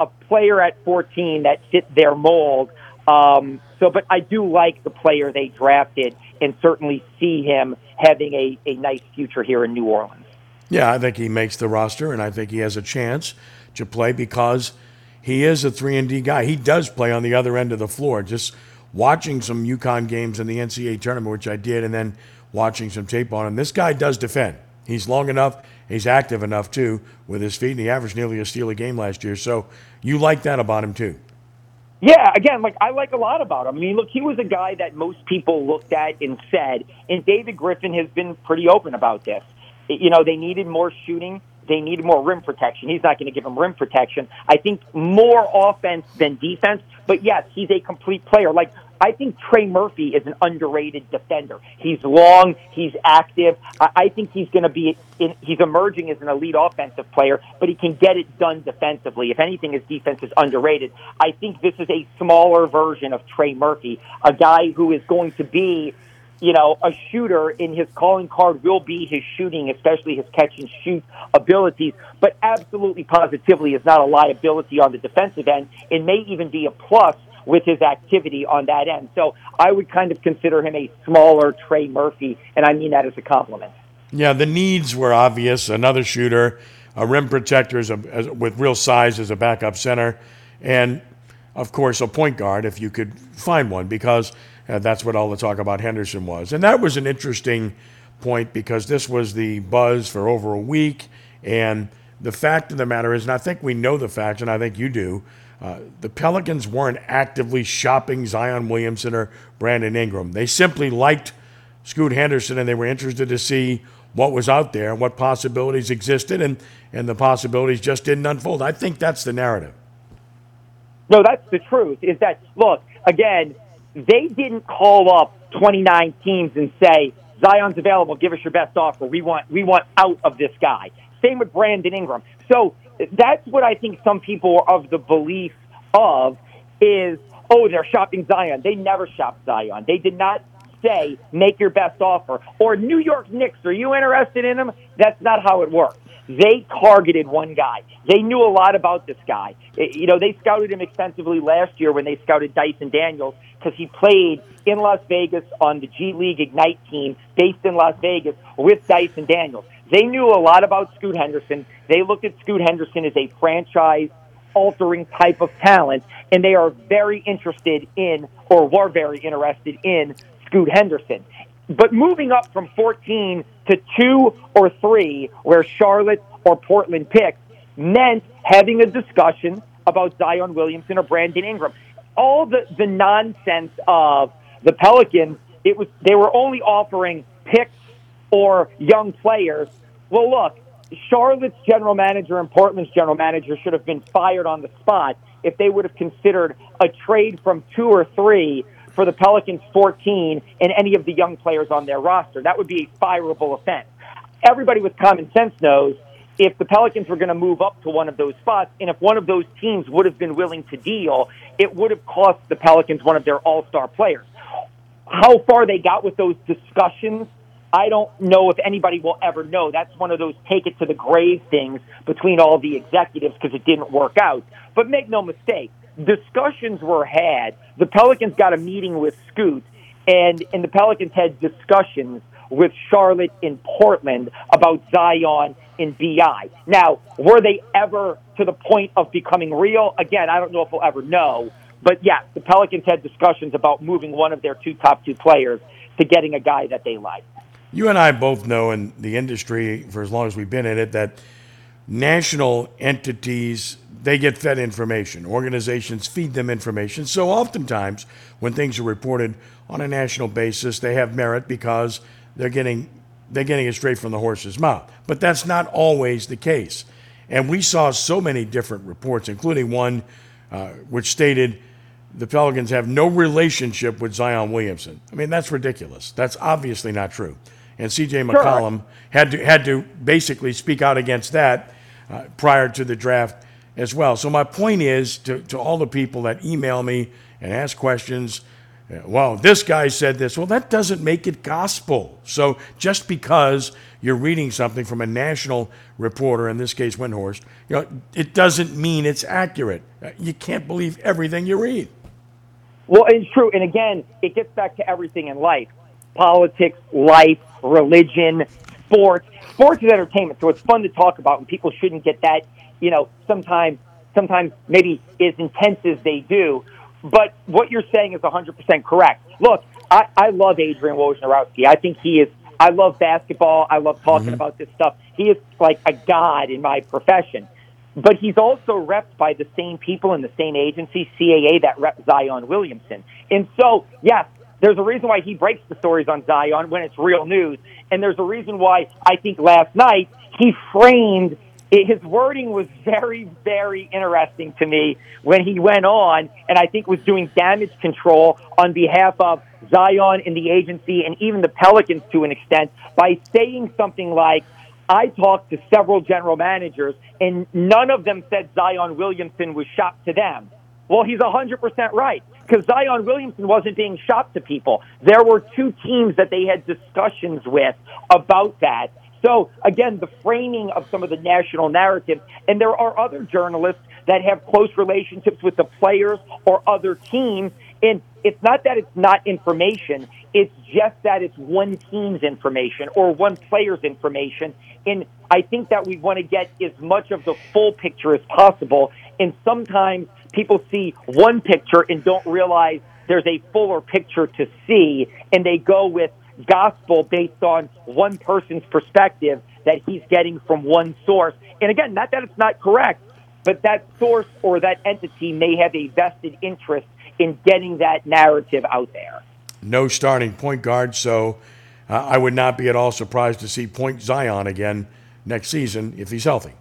a player at 14 that fit their mold. Um, so, but I do like the player they drafted and certainly see him having a, a nice future here in New Orleans.
Yeah, I think he makes the roster, and I think he has a chance to play because he is a three and D guy. He does play on the other end of the floor. Just watching some UConn games in the NCAA tournament, which I did, and then watching some tape on him. This guy does defend. He's long enough. He's active enough too with his feet, and he averaged nearly a steal a game last year. So you like that about him too.
Yeah, again, like I like a lot about him. I mean, look, he was a guy that most people looked at and said, and David Griffin has been pretty open about this. You know, they needed more shooting they needed more rim protection. He's not going to give them rim protection. I think more offense than defense. But yes, he's a complete player. Like I think Trey Murphy is an underrated defender. He's long, he's active. I think he's going to be. In, he's emerging as an elite offensive player, but he can get it done defensively. If anything, his defense is underrated. I think this is a smaller version of Trey Murphy, a guy who is going to be you know, a shooter in his calling card will be his shooting, especially his catch and shoot abilities, but absolutely positively is not a liability on the defensive end. It may even be a plus with his activity on that end. So I would kind of consider him a smaller Trey Murphy, and I mean that as a compliment.
Yeah, the needs were obvious. Another shooter, a rim protector a, as, with real size as a backup center, and of course a point guard if you could find one because – uh, that's what all the talk about Henderson was. And that was an interesting point because this was the buzz for over a week. And the fact of the matter is, and I think we know the facts, and I think you do, uh, the Pelicans weren't actively shopping Zion Williamson or Brandon Ingram. They simply liked Scoot Henderson and they were interested to see what was out there and what possibilities existed, and, and the possibilities just didn't unfold. I think that's the narrative.
No, that's the truth. Is that, look, again, they didn't call up 29 teams and say, Zion's available, give us your best offer. We want, we want out of this guy. Same with Brandon Ingram. So that's what I think some people are of the belief of is, oh, they're shopping Zion. They never shopped Zion. They did not say, make your best offer. Or New York Knicks, are you interested in him? That's not how it works. They targeted one guy. They knew a lot about this guy. You know, they scouted him extensively last year when they scouted Dyson Daniels because he played in Las Vegas on the G League Ignite team based in Las Vegas with Dyson Daniels. They knew a lot about Scoot Henderson. They looked at Scoot Henderson as a franchise altering type of talent, and they are very interested in, or were very interested in, Scoot Henderson. But moving up from 14 to two or three, where Charlotte or Portland picked, meant having a discussion about Zion Williamson or Brandon Ingram. All the, the nonsense of the Pelicans, it was they were only offering picks or young players. Well, look, Charlotte's general manager and Portland's general manager should have been fired on the spot if they would have considered a trade from two or three for the Pelicans 14 and any of the young players on their roster. That would be a fireable offense. Everybody with common sense knows if the Pelicans were going to move up to one of those spots, and if one of those teams would have been willing to deal, it would have cost the Pelicans one of their all star players. How far they got with those discussions, I don't know if anybody will ever know. That's one of those take it to the grave things between all the executives because it didn't work out. But make no mistake, discussions were had. The Pelicans got a meeting with Scoot, and and the Pelicans had discussions with Charlotte in Portland about Zion and BI. Now, were they ever to the point of becoming real? Again, I don't know if we'll ever know. But yeah, the Pelicans had discussions about moving one of their two top two players to getting a guy that they like.
You and I both know in the industry, for as long as we've been in it, that national entities they get fed information. Organizations feed them information. So oftentimes, when things are reported on a national basis, they have merit because they're getting they're getting it straight from the horse's mouth. But that's not always the case. And we saw so many different reports, including one uh, which stated the Pelicans have no relationship with Zion Williamson. I mean, that's ridiculous. That's obviously not true. And C.J. McCollum had to had to basically speak out against that uh, prior to the draft as well. So my point is to, to all the people that email me and ask questions. Uh, well, this guy said this. Well, that doesn't make it gospel. So just because you're reading something from a national reporter, in this case Windhorst, you know, it doesn't mean it's accurate. Uh, you can't believe everything you read.
Well, it's true. And again, it gets back to everything in life politics, life, religion, sports. Sports is entertainment, so it's fun to talk about, and people shouldn't get that, you know, sometimes, sometimes maybe as intense as they do. But what you're saying is 100% correct. Look, I, I love Adrian Wojnarowski. I think he is. I love basketball. I love talking mm-hmm. about this stuff. He is like a god in my profession. But he's also repped by the same people in the same agency, CAA, that rep Zion Williamson. And so, yes, there's a reason why he breaks the stories on Zion when it's real news. And there's a reason why I think last night he framed his wording was very, very interesting to me when he went on and I think was doing damage control on behalf of Zion and the agency and even the Pelicans to an extent by saying something like, I talked to several general managers, and none of them said Zion Williamson was shopped to them. Well, he's 100% right because Zion Williamson wasn't being shot to people. There were two teams that they had discussions with about that. So, again, the framing of some of the national narrative, and there are other journalists that have close relationships with the players or other teams. And it's not that it's not information, it's just that it's one team's information or one player's information. And I think that we want to get as much of the full picture as possible. And sometimes people see one picture and don't realize there's a fuller picture to see, and they go with gospel based on one person's perspective that he's getting from one source. And again, not that it's not correct, but that source or that entity may have a vested interest in getting that narrative out there.
No starting point guard, so uh, I would not be at all surprised to see Point Zion again next season if he's healthy.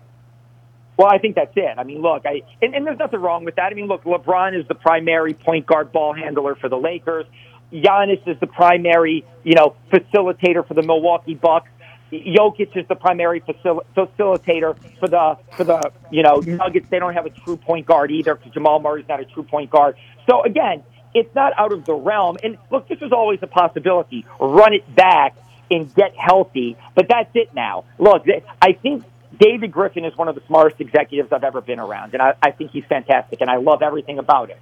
Well, I think that's it. I mean, look, I and, and there's nothing wrong with that. I mean, look, LeBron is the primary point guard ball handler for the Lakers. Giannis is the primary, you know, facilitator for the Milwaukee Bucks. Jokic is the primary facil- facilitator for the for the you know Nuggets. They don't have a true point guard either because Jamal Murray's not a true point guard. So again, it's not out of the realm. And look, this was always a possibility. Run it back and get healthy, but that's it now. Look, I think David Griffin is one of the smartest executives I've ever been around, and I, I think he's fantastic, and I love everything about it.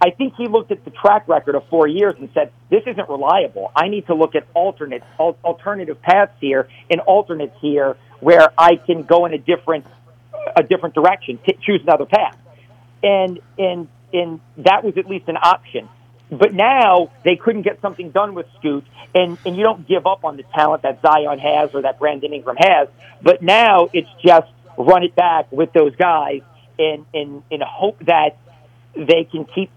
I think he looked at the track record of four years and said, "This isn't reliable. I need to look at alternate al- alternative paths here and alternates here where I can go in a different a different direction, t- choose another path." And and and that was at least an option. But now they couldn't get something done with Scoot, and and you don't give up on the talent that Zion has or that Brandon Ingram has. But now it's just run it back with those guys, and and and hope that they can keep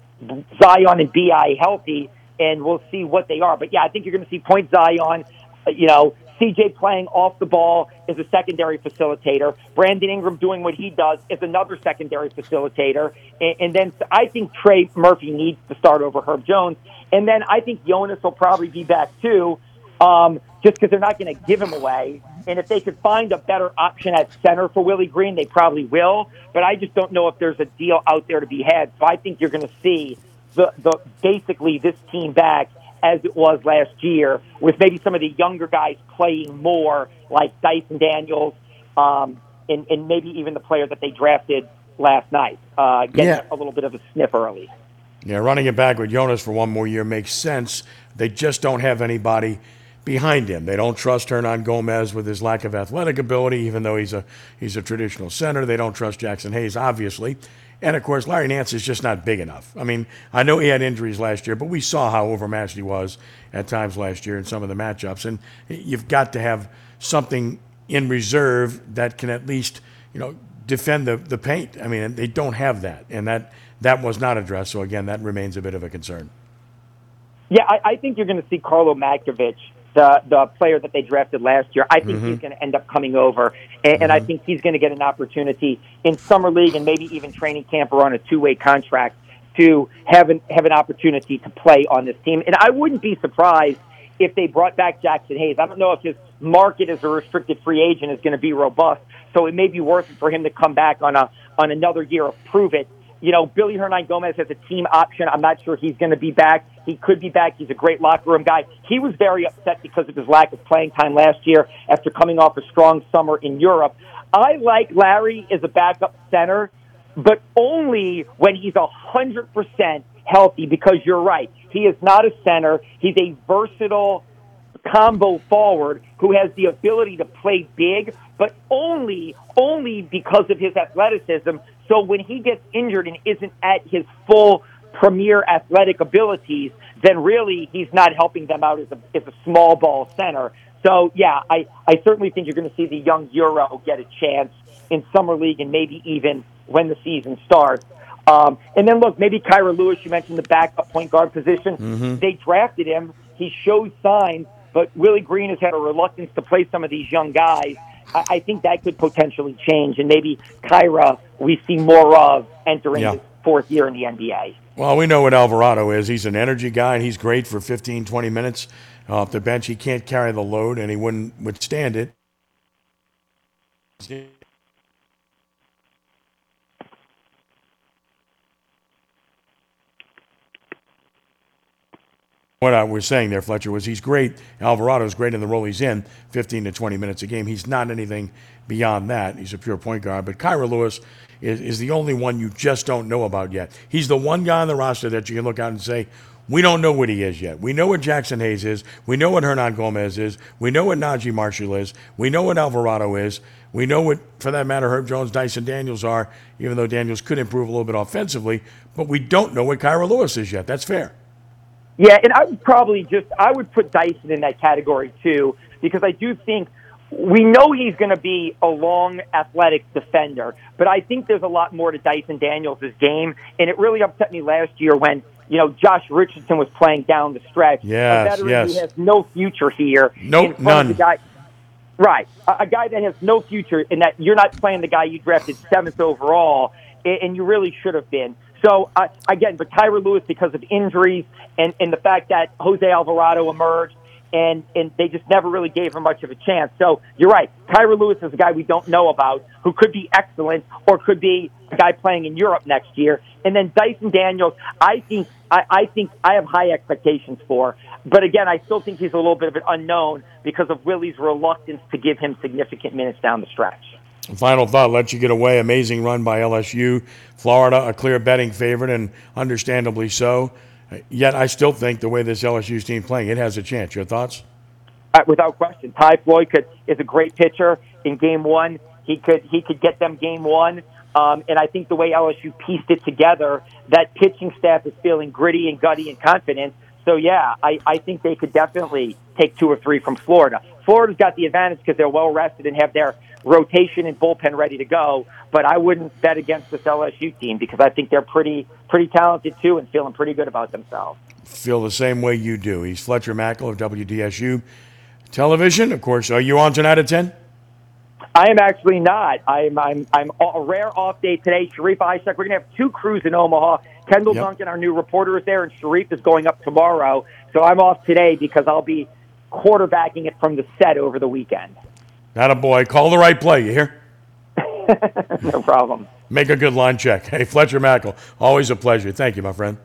Zion and Bi healthy, and we'll see what they are. But yeah, I think you're going to see point Zion, you know, CJ playing off the ball is a secondary facilitator. Brandon Ingram doing what he does is another secondary facilitator. And, and then I think Trey Murphy needs to start over Herb Jones. And then I think Jonas will probably be back too, um, just because they're not going to give him away. And if they could find a better option at center for Willie Green, they probably will. But I just don't know if there's a deal out there to be had. So I think you're going to see the, the basically this team back as it was last year, with maybe some of the younger guys playing more, like Dyson Daniels, um, and, and maybe even the player that they drafted last night, uh, getting yeah. a little bit of a sniff early.
Yeah, running it back with Jonas for one more year makes sense. They just don't have anybody behind him. They don't trust Hernangomez with his lack of athletic ability, even though he's a he's a traditional center. They don't trust Jaxson Hayes, obviously. And of course, Larry Nance is just not big enough. I mean, I know he had injuries last year, but we saw how overmatched he was at times last year in some of the matchups. And you've got to have something in reserve that can at least, you know, defend the, the paint. I mean, they don't have that. And that, that was not addressed. So, again, that remains a bit of a concern.
Yeah, I, I think you're going to see Karlo Matković, the the player that they drafted last year. I think
Mm-hmm.
he's going to end up coming over, and, and I think he's going to get an opportunity in summer league and maybe even training camp or on a two way contract to have an have an opportunity to play on this team. And I wouldn't be surprised if they brought back Jaxson Hayes. I don't know if his market as a restricted free agent is going to be robust, so it may be worth it for him to come back on a on another year of prove it. You know, Billy Hernangomez has a team option. I'm not sure he's going to be back. He could be back. He's a great locker room guy. He was very upset because of his lack of playing time last year after coming off a strong summer in Europe. I like Larry as a backup center, but only when he's a hundred percent healthy because you're right. He is not a center. He's a versatile combo forward who has the ability to play big, but only only because of his athleticism. So when he gets injured and isn't at his full premier athletic abilities, then really he's not helping them out as a as a small ball center. So yeah, I, I certainly think you're going to see the young Euro get a chance in summer league and maybe even when the season starts. Um, and then look, maybe Kira Lewis. You mentioned the backup point guard position.
Mhm.
They drafted him. He shows signs, but Willie Green has had a reluctance to play some of these young guys. I, I think that could potentially change, and maybe Kira we see more of entering
Yeah.
his fourth year in the NBA.
Well, we know what Alvarado is. He's an energy guy, and he's great for 15, 20 minutes off the bench. He can't carry the load, and he wouldn't withstand it. What I was saying there, Fletcher, was he's great. Alvarado's great in the role he's in, 15 to 20 minutes a game. He's not anything beyond that. He's a pure point guard. But Kira Lewis is, is the only one you just don't know about yet. He's the one guy on the roster that you can look out and say, we don't know what he is yet. We know what Jaxson Hayes is. We know what Hernangomez is. We know what Naji Marshall is. We know what Alvarado is. We know what, for that matter, Herb Jones, Dyson Daniels are, even though Daniels could improve a little bit offensively. But we don't know what Kira Lewis is yet. That's fair.
Yeah, and I would probably just I would put Dyson in that category too because I do think we know he's going to be a long athletic defender, but I think there's a lot more to Dyson Daniels' game, and it really upset me last year when you know Josh Richardson was playing down the stretch.
Yes,
a veteran
yes.
who has no future here.
Nope,
in front of the
none.
guy- Right, a, a guy that has no future in that you're not playing the guy you drafted seventh overall, and, and you really should have been. So uh, again, but Kira Lewis because of injuries and, and the fact that Jose Alvarado emerged, and and they just never really gave him much of a chance. So you're right, Kira Lewis is a guy we don't know about who could be excellent or could be a guy playing in Europe next year. And then Dyson Daniels, I think I, I think I have high expectations for, but again, I still think he's a little bit of an unknown because of Willie's reluctance to give him significant minutes down the stretch.
Final thought, let you get away. Amazing run by LSU. Florida, a clear betting favorite, and understandably so. Yet I still think the way this LSU team playing, it has a chance. Your thoughts?
Uh, without question, Ty Floyd could is a great pitcher. In game one, he could he could get them game one. Um, and I think the way LSU pieced it together, that pitching staff is feeling gritty and gutty and confident. So yeah, I, I think they could definitely take two or three from Florida. Florida's got the advantage because they're well rested and have their rotation and bullpen ready to go. But I wouldn't bet against this LSU team because I think they're pretty pretty talented too and feeling pretty good about themselves.
Feel the same way you do. He's Fletcher Mackel of WDSU Television. Of course, are you on tonight at 10?
I am actually not. I'm I'm I'm a rare off day today. Sharief Ishaq. We're gonna have two crews in Omaha. Kendall
Yep.
Duncan, our new reporter, is there, and Sharif is going up tomorrow. So I'm off today because I'll be quarterbacking it from the set over the weekend.
Not a boy. Call the right play. You hear? [LAUGHS]
no problem.
Make a good line check. [LAUGHS] Hey, Fletcher Mackel, always a pleasure. Thank you, my friend.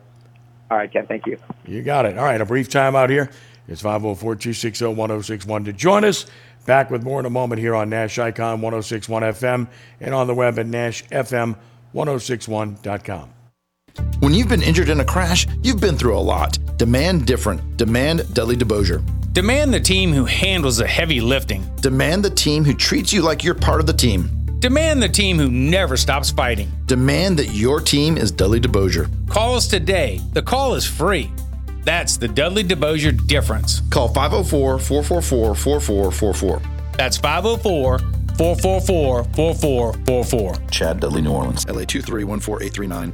All right, Ken. Thank you.
You got it. All right, a brief time out here. It's 504 260 1061 to join us. Back with more in a moment here on Nash Icon 1061 FM and on the web at NashFM1061.com.
When you've been injured in a crash, you've been through a lot. Demand different. Demand Dudley DeBosier. Demand the team who handles the heavy lifting.
Demand the team who treats you like you're part of the team.
Demand the team who never stops fighting.
Demand that your team is Dudley DeBosier.
Call us today. The call is free. That's the Dudley DeBosier difference.
Call 504 444 4444.
That's 504 444 4444.
Chad Dudley, New Orleans. LA 2314839.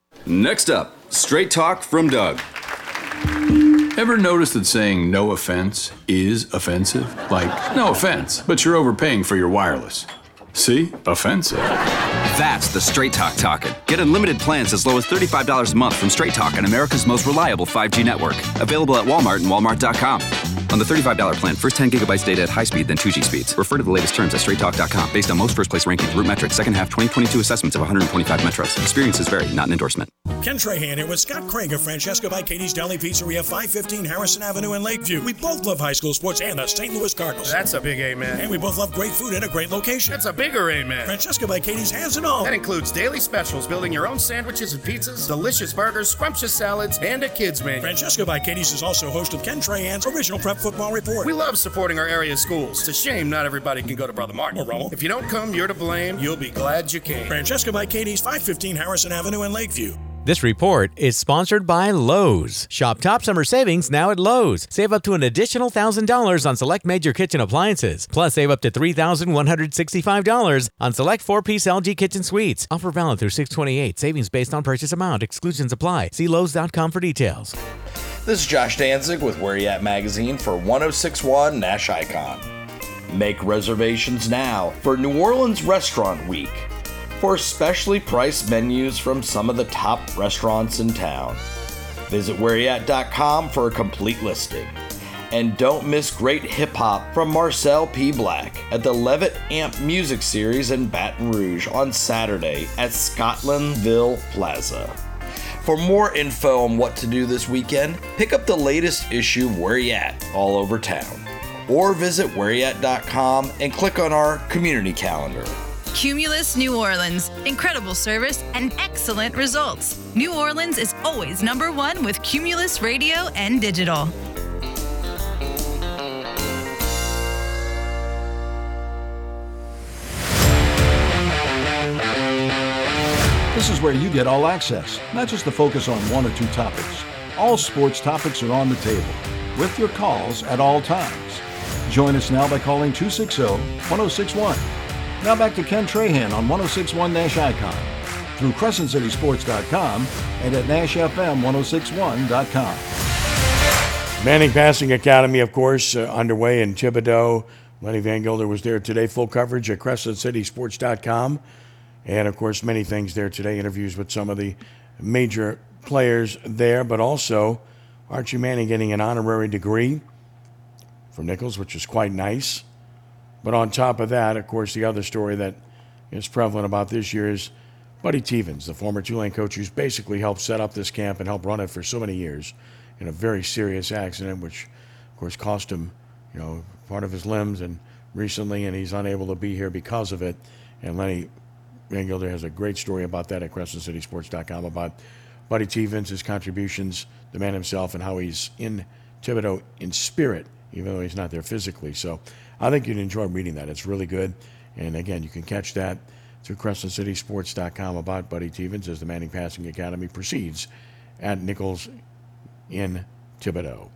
Next up, straight talk from Doug.
Ever notice that saying no offense is offensive? Like, no offense, but you're overpaying for your wireless. See? Offensive.
That's the Straight Talk talking. Get unlimited plans as low as $35 a month from Straight Talk on America's most reliable 5G network. Available at Walmart and Walmart.com. On the $35 plan, first 10 gigabytes data at high speed, then 2G speeds. Refer to the latest terms at straighttalk.com. Based on most first place rankings, root metrics, second half 2022 assessments of 125 metros. Experiences vary, not an endorsement.
Ken Trahan here with Scott Craig of Francesca by Katie's Deli Pizzeria, 515 Harrison Avenue in Lakeview. We both love high school sports and the St. Louis Cardinals.
That's a big amen.
And we both love great food and a great location.
That's a bigger amen.
Francesca by Katie's has it all.
That includes daily specials, building your own sandwiches and pizzas, delicious burgers, scrumptious salads, and a kids menu.
Francesca by Katie's is also host of Ken Trahan's original Prep Football Report.
We love supporting our area schools. It's a shame not everybody can go to Brother Martin.
Or Rummel.
If you don't come, you're to blame. You'll be glad you came.
Francesca by Katie's, 515 Harrison Avenue in Lakeview.
This report is sponsored by Lowe's. Shop top summer savings now at Lowe's. Save up to an additional $1,000 on select major kitchen appliances. Plus, save up to $3,165 on select four piece LG kitchen suites. Offer valid through 628. Savings based on purchase amount. Exclusions apply. See Lowe's.com for details.
This is Josh Danzig with Where You At Magazine for 1061 Nash Icon. Make reservations now for New Orleans Restaurant Week for specially priced menus from some of the top restaurants in town. Visit whereyat.com for a complete listing. And don't miss great hip hop from Marcel P. Black at the Levitt Amp Music Series in Baton Rouge on Saturday at Scotlandville Plaza. For more info on what to do this weekend, pick up the latest issue of Where You At all over town. Or visit whereyat.com and click on our community calendar.
Cumulus New Orleans. Incredible service and excellent results. New Orleans is always number one with Cumulus Radio and Digital.
This is where you get all access, not just the focus on one or two topics. All sports topics are on the table, with your calls at all times. Join us now by calling 260 1061. Now back to Ken Trahan on 1061 Nash Icon through CrescentCitySports.com and at NashFM1061.com.
Manning Passing Academy, of course, uh, underway in Thibodaux. Lenny Van Gilder was there today. Full coverage at CrescentCitySports.com. And, of course, many things there today. Interviews with some of the major players there, but also Archie Manning getting an honorary degree from Nicholls, which is quite nice. But on top of that, of course, the other story that is prevalent about this year is Buddy Teevens, the former Tulane coach who's basically helped set up this camp and help run it for so many years in a very serious accident, which, of course, cost him, you know, part of his limbs and recently, and he's unable to be here because of it. And Lenny Van Gilder has a great story about that at CrescentCitySports.com about Buddy Teevens, his contributions, the man himself, and how he's in Thibodaux in spirit, even though he's not there physically. So I think you'd enjoy reading that. It's really good. And again, you can catch that through CrescentCitySports.com about Buddy Teevens as the Manning Passing Academy proceeds at Nicholls in Thibodaux.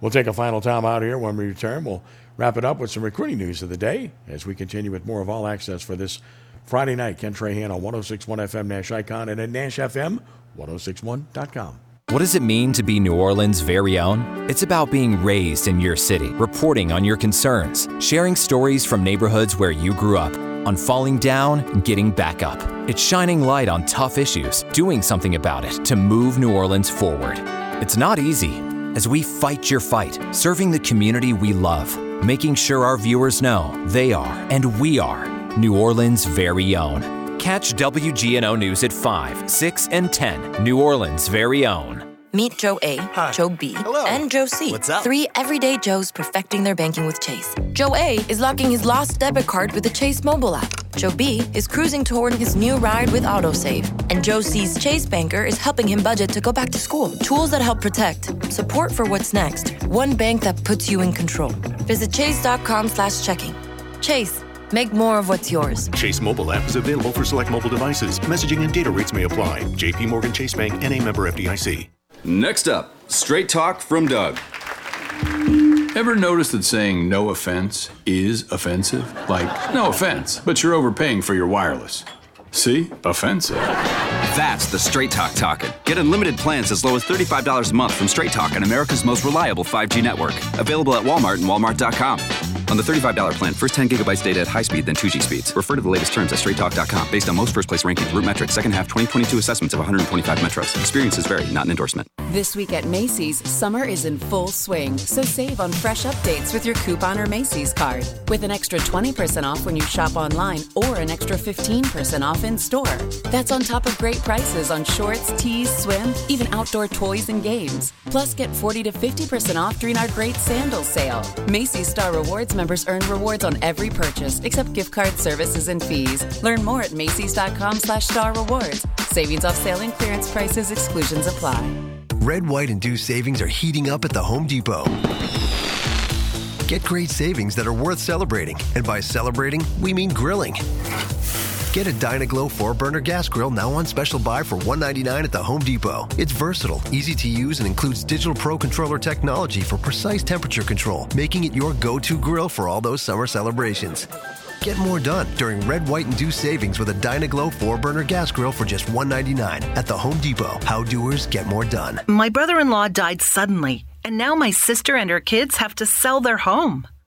We'll take a final time out here. When we return, we'll wrap it up with some recruiting news of the day as we continue with more of All Access for this Friday night. Ken Trahan on 1061 FM Nash Icon and at NashFM1061.com.
What does it mean to be New Orleans' very own? It's about being raised in your city, reporting on your concerns, sharing stories from neighborhoods where you grew up, on falling down getting back up. It's shining light on tough issues, doing something about it to move New Orleans forward. It's not easy, as we fight your fight, serving the community we love, making sure our viewers know they are and we are New Orleans' very own. Catch WGNO News at 5, 6, and 10, New Orleans' very own.
Meet Joe A, Joe B, Hello. and Joe C.
What's up?
Three everyday Joes perfecting their banking with Chase. Joe A is locking his lost debit card with the Chase mobile app. Joe B is cruising toward his new ride with AutoSave. And Joe C's Chase banker is helping him budget to go back to school. Tools that help protect, support for what's next. One bank that puts you in control. Visit chase.com slash checking. Chase, make more of what's yours.
Chase mobile app is available for select mobile devices. Messaging and data rates may apply. JP Morgan Chase Bank and a member FDIC.
Next up, straight talk from Doug. Ever notice that saying no offense is offensive? Like, no offense, but you're overpaying for your wireless. See? Offensive.
That's the Straight Talk talking. Get unlimited plans as low as $35 a month from Straight Talk on America's most reliable 5G network. Available at Walmart and Walmart.com. On the $35 plan, first 10 gigabytes data at high speed, then 2G speeds. Refer to the latest terms at straighttalk.com. Based on most first place rankings, root metrics, second half 2022 assessments of 125 metros. Experiences vary, not an endorsement.
This week at Macy's, summer is in full swing, so save on fresh updates with your coupon or Macy's card. With an extra 20% off when you shop online or an extra 15% off in store. That's on top of great prices on shorts, tees, swim, even outdoor toys and games. Plus, get 40 to 50% off during our great sandal sale. Macy's Star Rewards members earn rewards on every purchase except gift card services and fees. Learn more at Macy's.com slash star rewards. Savings off sale and clearance prices, exclusions apply.
Red, white, and dew savings are heating up at the Home Depot. Get great savings that are worth celebrating. And by celebrating, we mean grilling. Get a Dyna-Glo 4 burner gas grill now on special buy for 199 at the Home Depot. It's versatile, easy to use, and includes Digital Pro controller technology for precise temperature control, making it your go to grill for all those summer celebrations. Get more done during red, white, and dew savings with a Dyna-Glo 4 burner gas grill for just 199 at the Home Depot. How doers get more done.
My brother in law died suddenly, and now my sister and her kids have to sell their home.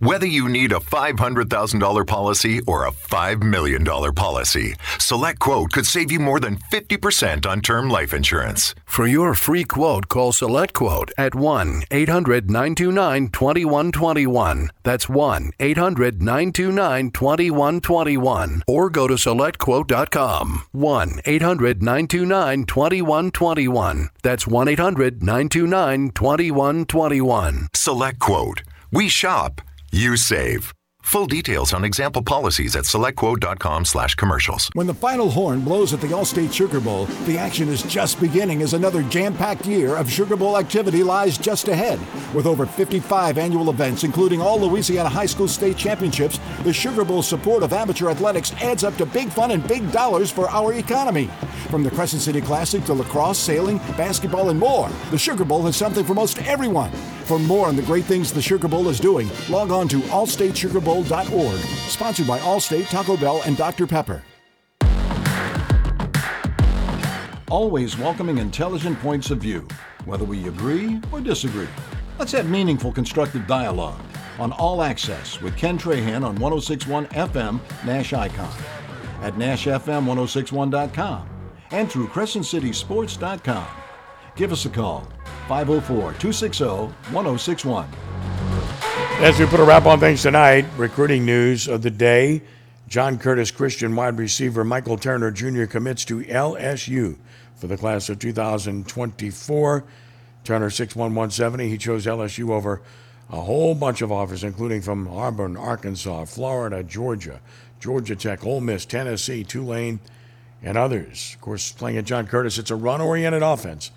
Whether you need a $500,000 policy or a $5 million policy, Select Quote could save you more than 50% on term life insurance.
For your free quote, call Select Quote at 1 800 929 2121. That's 1 800 929 2121. Or go to selectquote.com. 1 800 929 2121. That's 1 800 929 2121.
Select Quote. We shop, you save. Full details on example policies at selectquote.com slash commercials.
When the final horn blows at the Allstate Sugar Bowl, the action is just beginning as another jam-packed year of Sugar Bowl activity lies just ahead. With over 55 annual events, including all Louisiana high school state championships, the Sugar Bowl support of amateur athletics adds up to big fun and big dollars for our economy. From the Crescent City Classic to lacrosse, sailing, basketball, and more, the Sugar Bowl has something for most everyone. For more on the great things the Sugar Bowl is doing, log on to allstatesugarbowl.org. Sponsored by Allstate, Taco Bell, and Dr. Pepper.
Always welcoming intelligent points of view, whether we agree or disagree. Let's have meaningful, constructive dialogue on All Access with Ken Trahan on 1061 FM Nash Icon, at NashFM1061.com, and through CrescentCitySports.com. Give us a call, 504 260 1061.
As we put a wrap on things tonight, recruiting news of the day. John Curtis Christian wide receiver Michael Turner Jr. commits to LSU for the class of 2024. Turner 6'1", 170. He chose LSU over a whole bunch of offers, including from Auburn, Arkansas, Florida, Georgia, Georgia Tech, Ole Miss, Tennessee, Tulane, and others. Of course, playing at John Curtis, it's a run-oriented offense.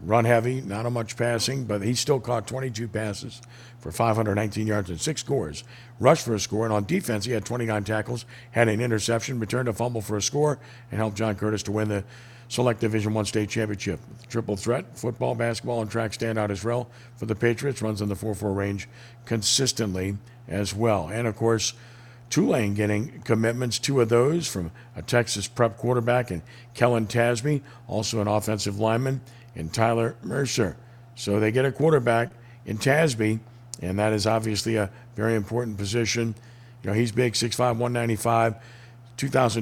Run heavy, not a much passing, but he still caught 22 passes for 519 yards and six scores. Rushed for a score, and on defense, he had 29 tackles, had an interception, returned a fumble for a score, and helped John Curtis to win the Select Division One state championship. Triple threat, football, basketball, and track stand out as well for the Patriots. Runs in the 4-4 range consistently as well. And of course, Tulane getting commitments, two of those from a Texas prep quarterback and Kellen Tasby, also an offensive lineman, and Tyler Mercer. So they get a quarterback in Tasby, and that is obviously a very important position. You know, he's big, 6'5, 195, 2000.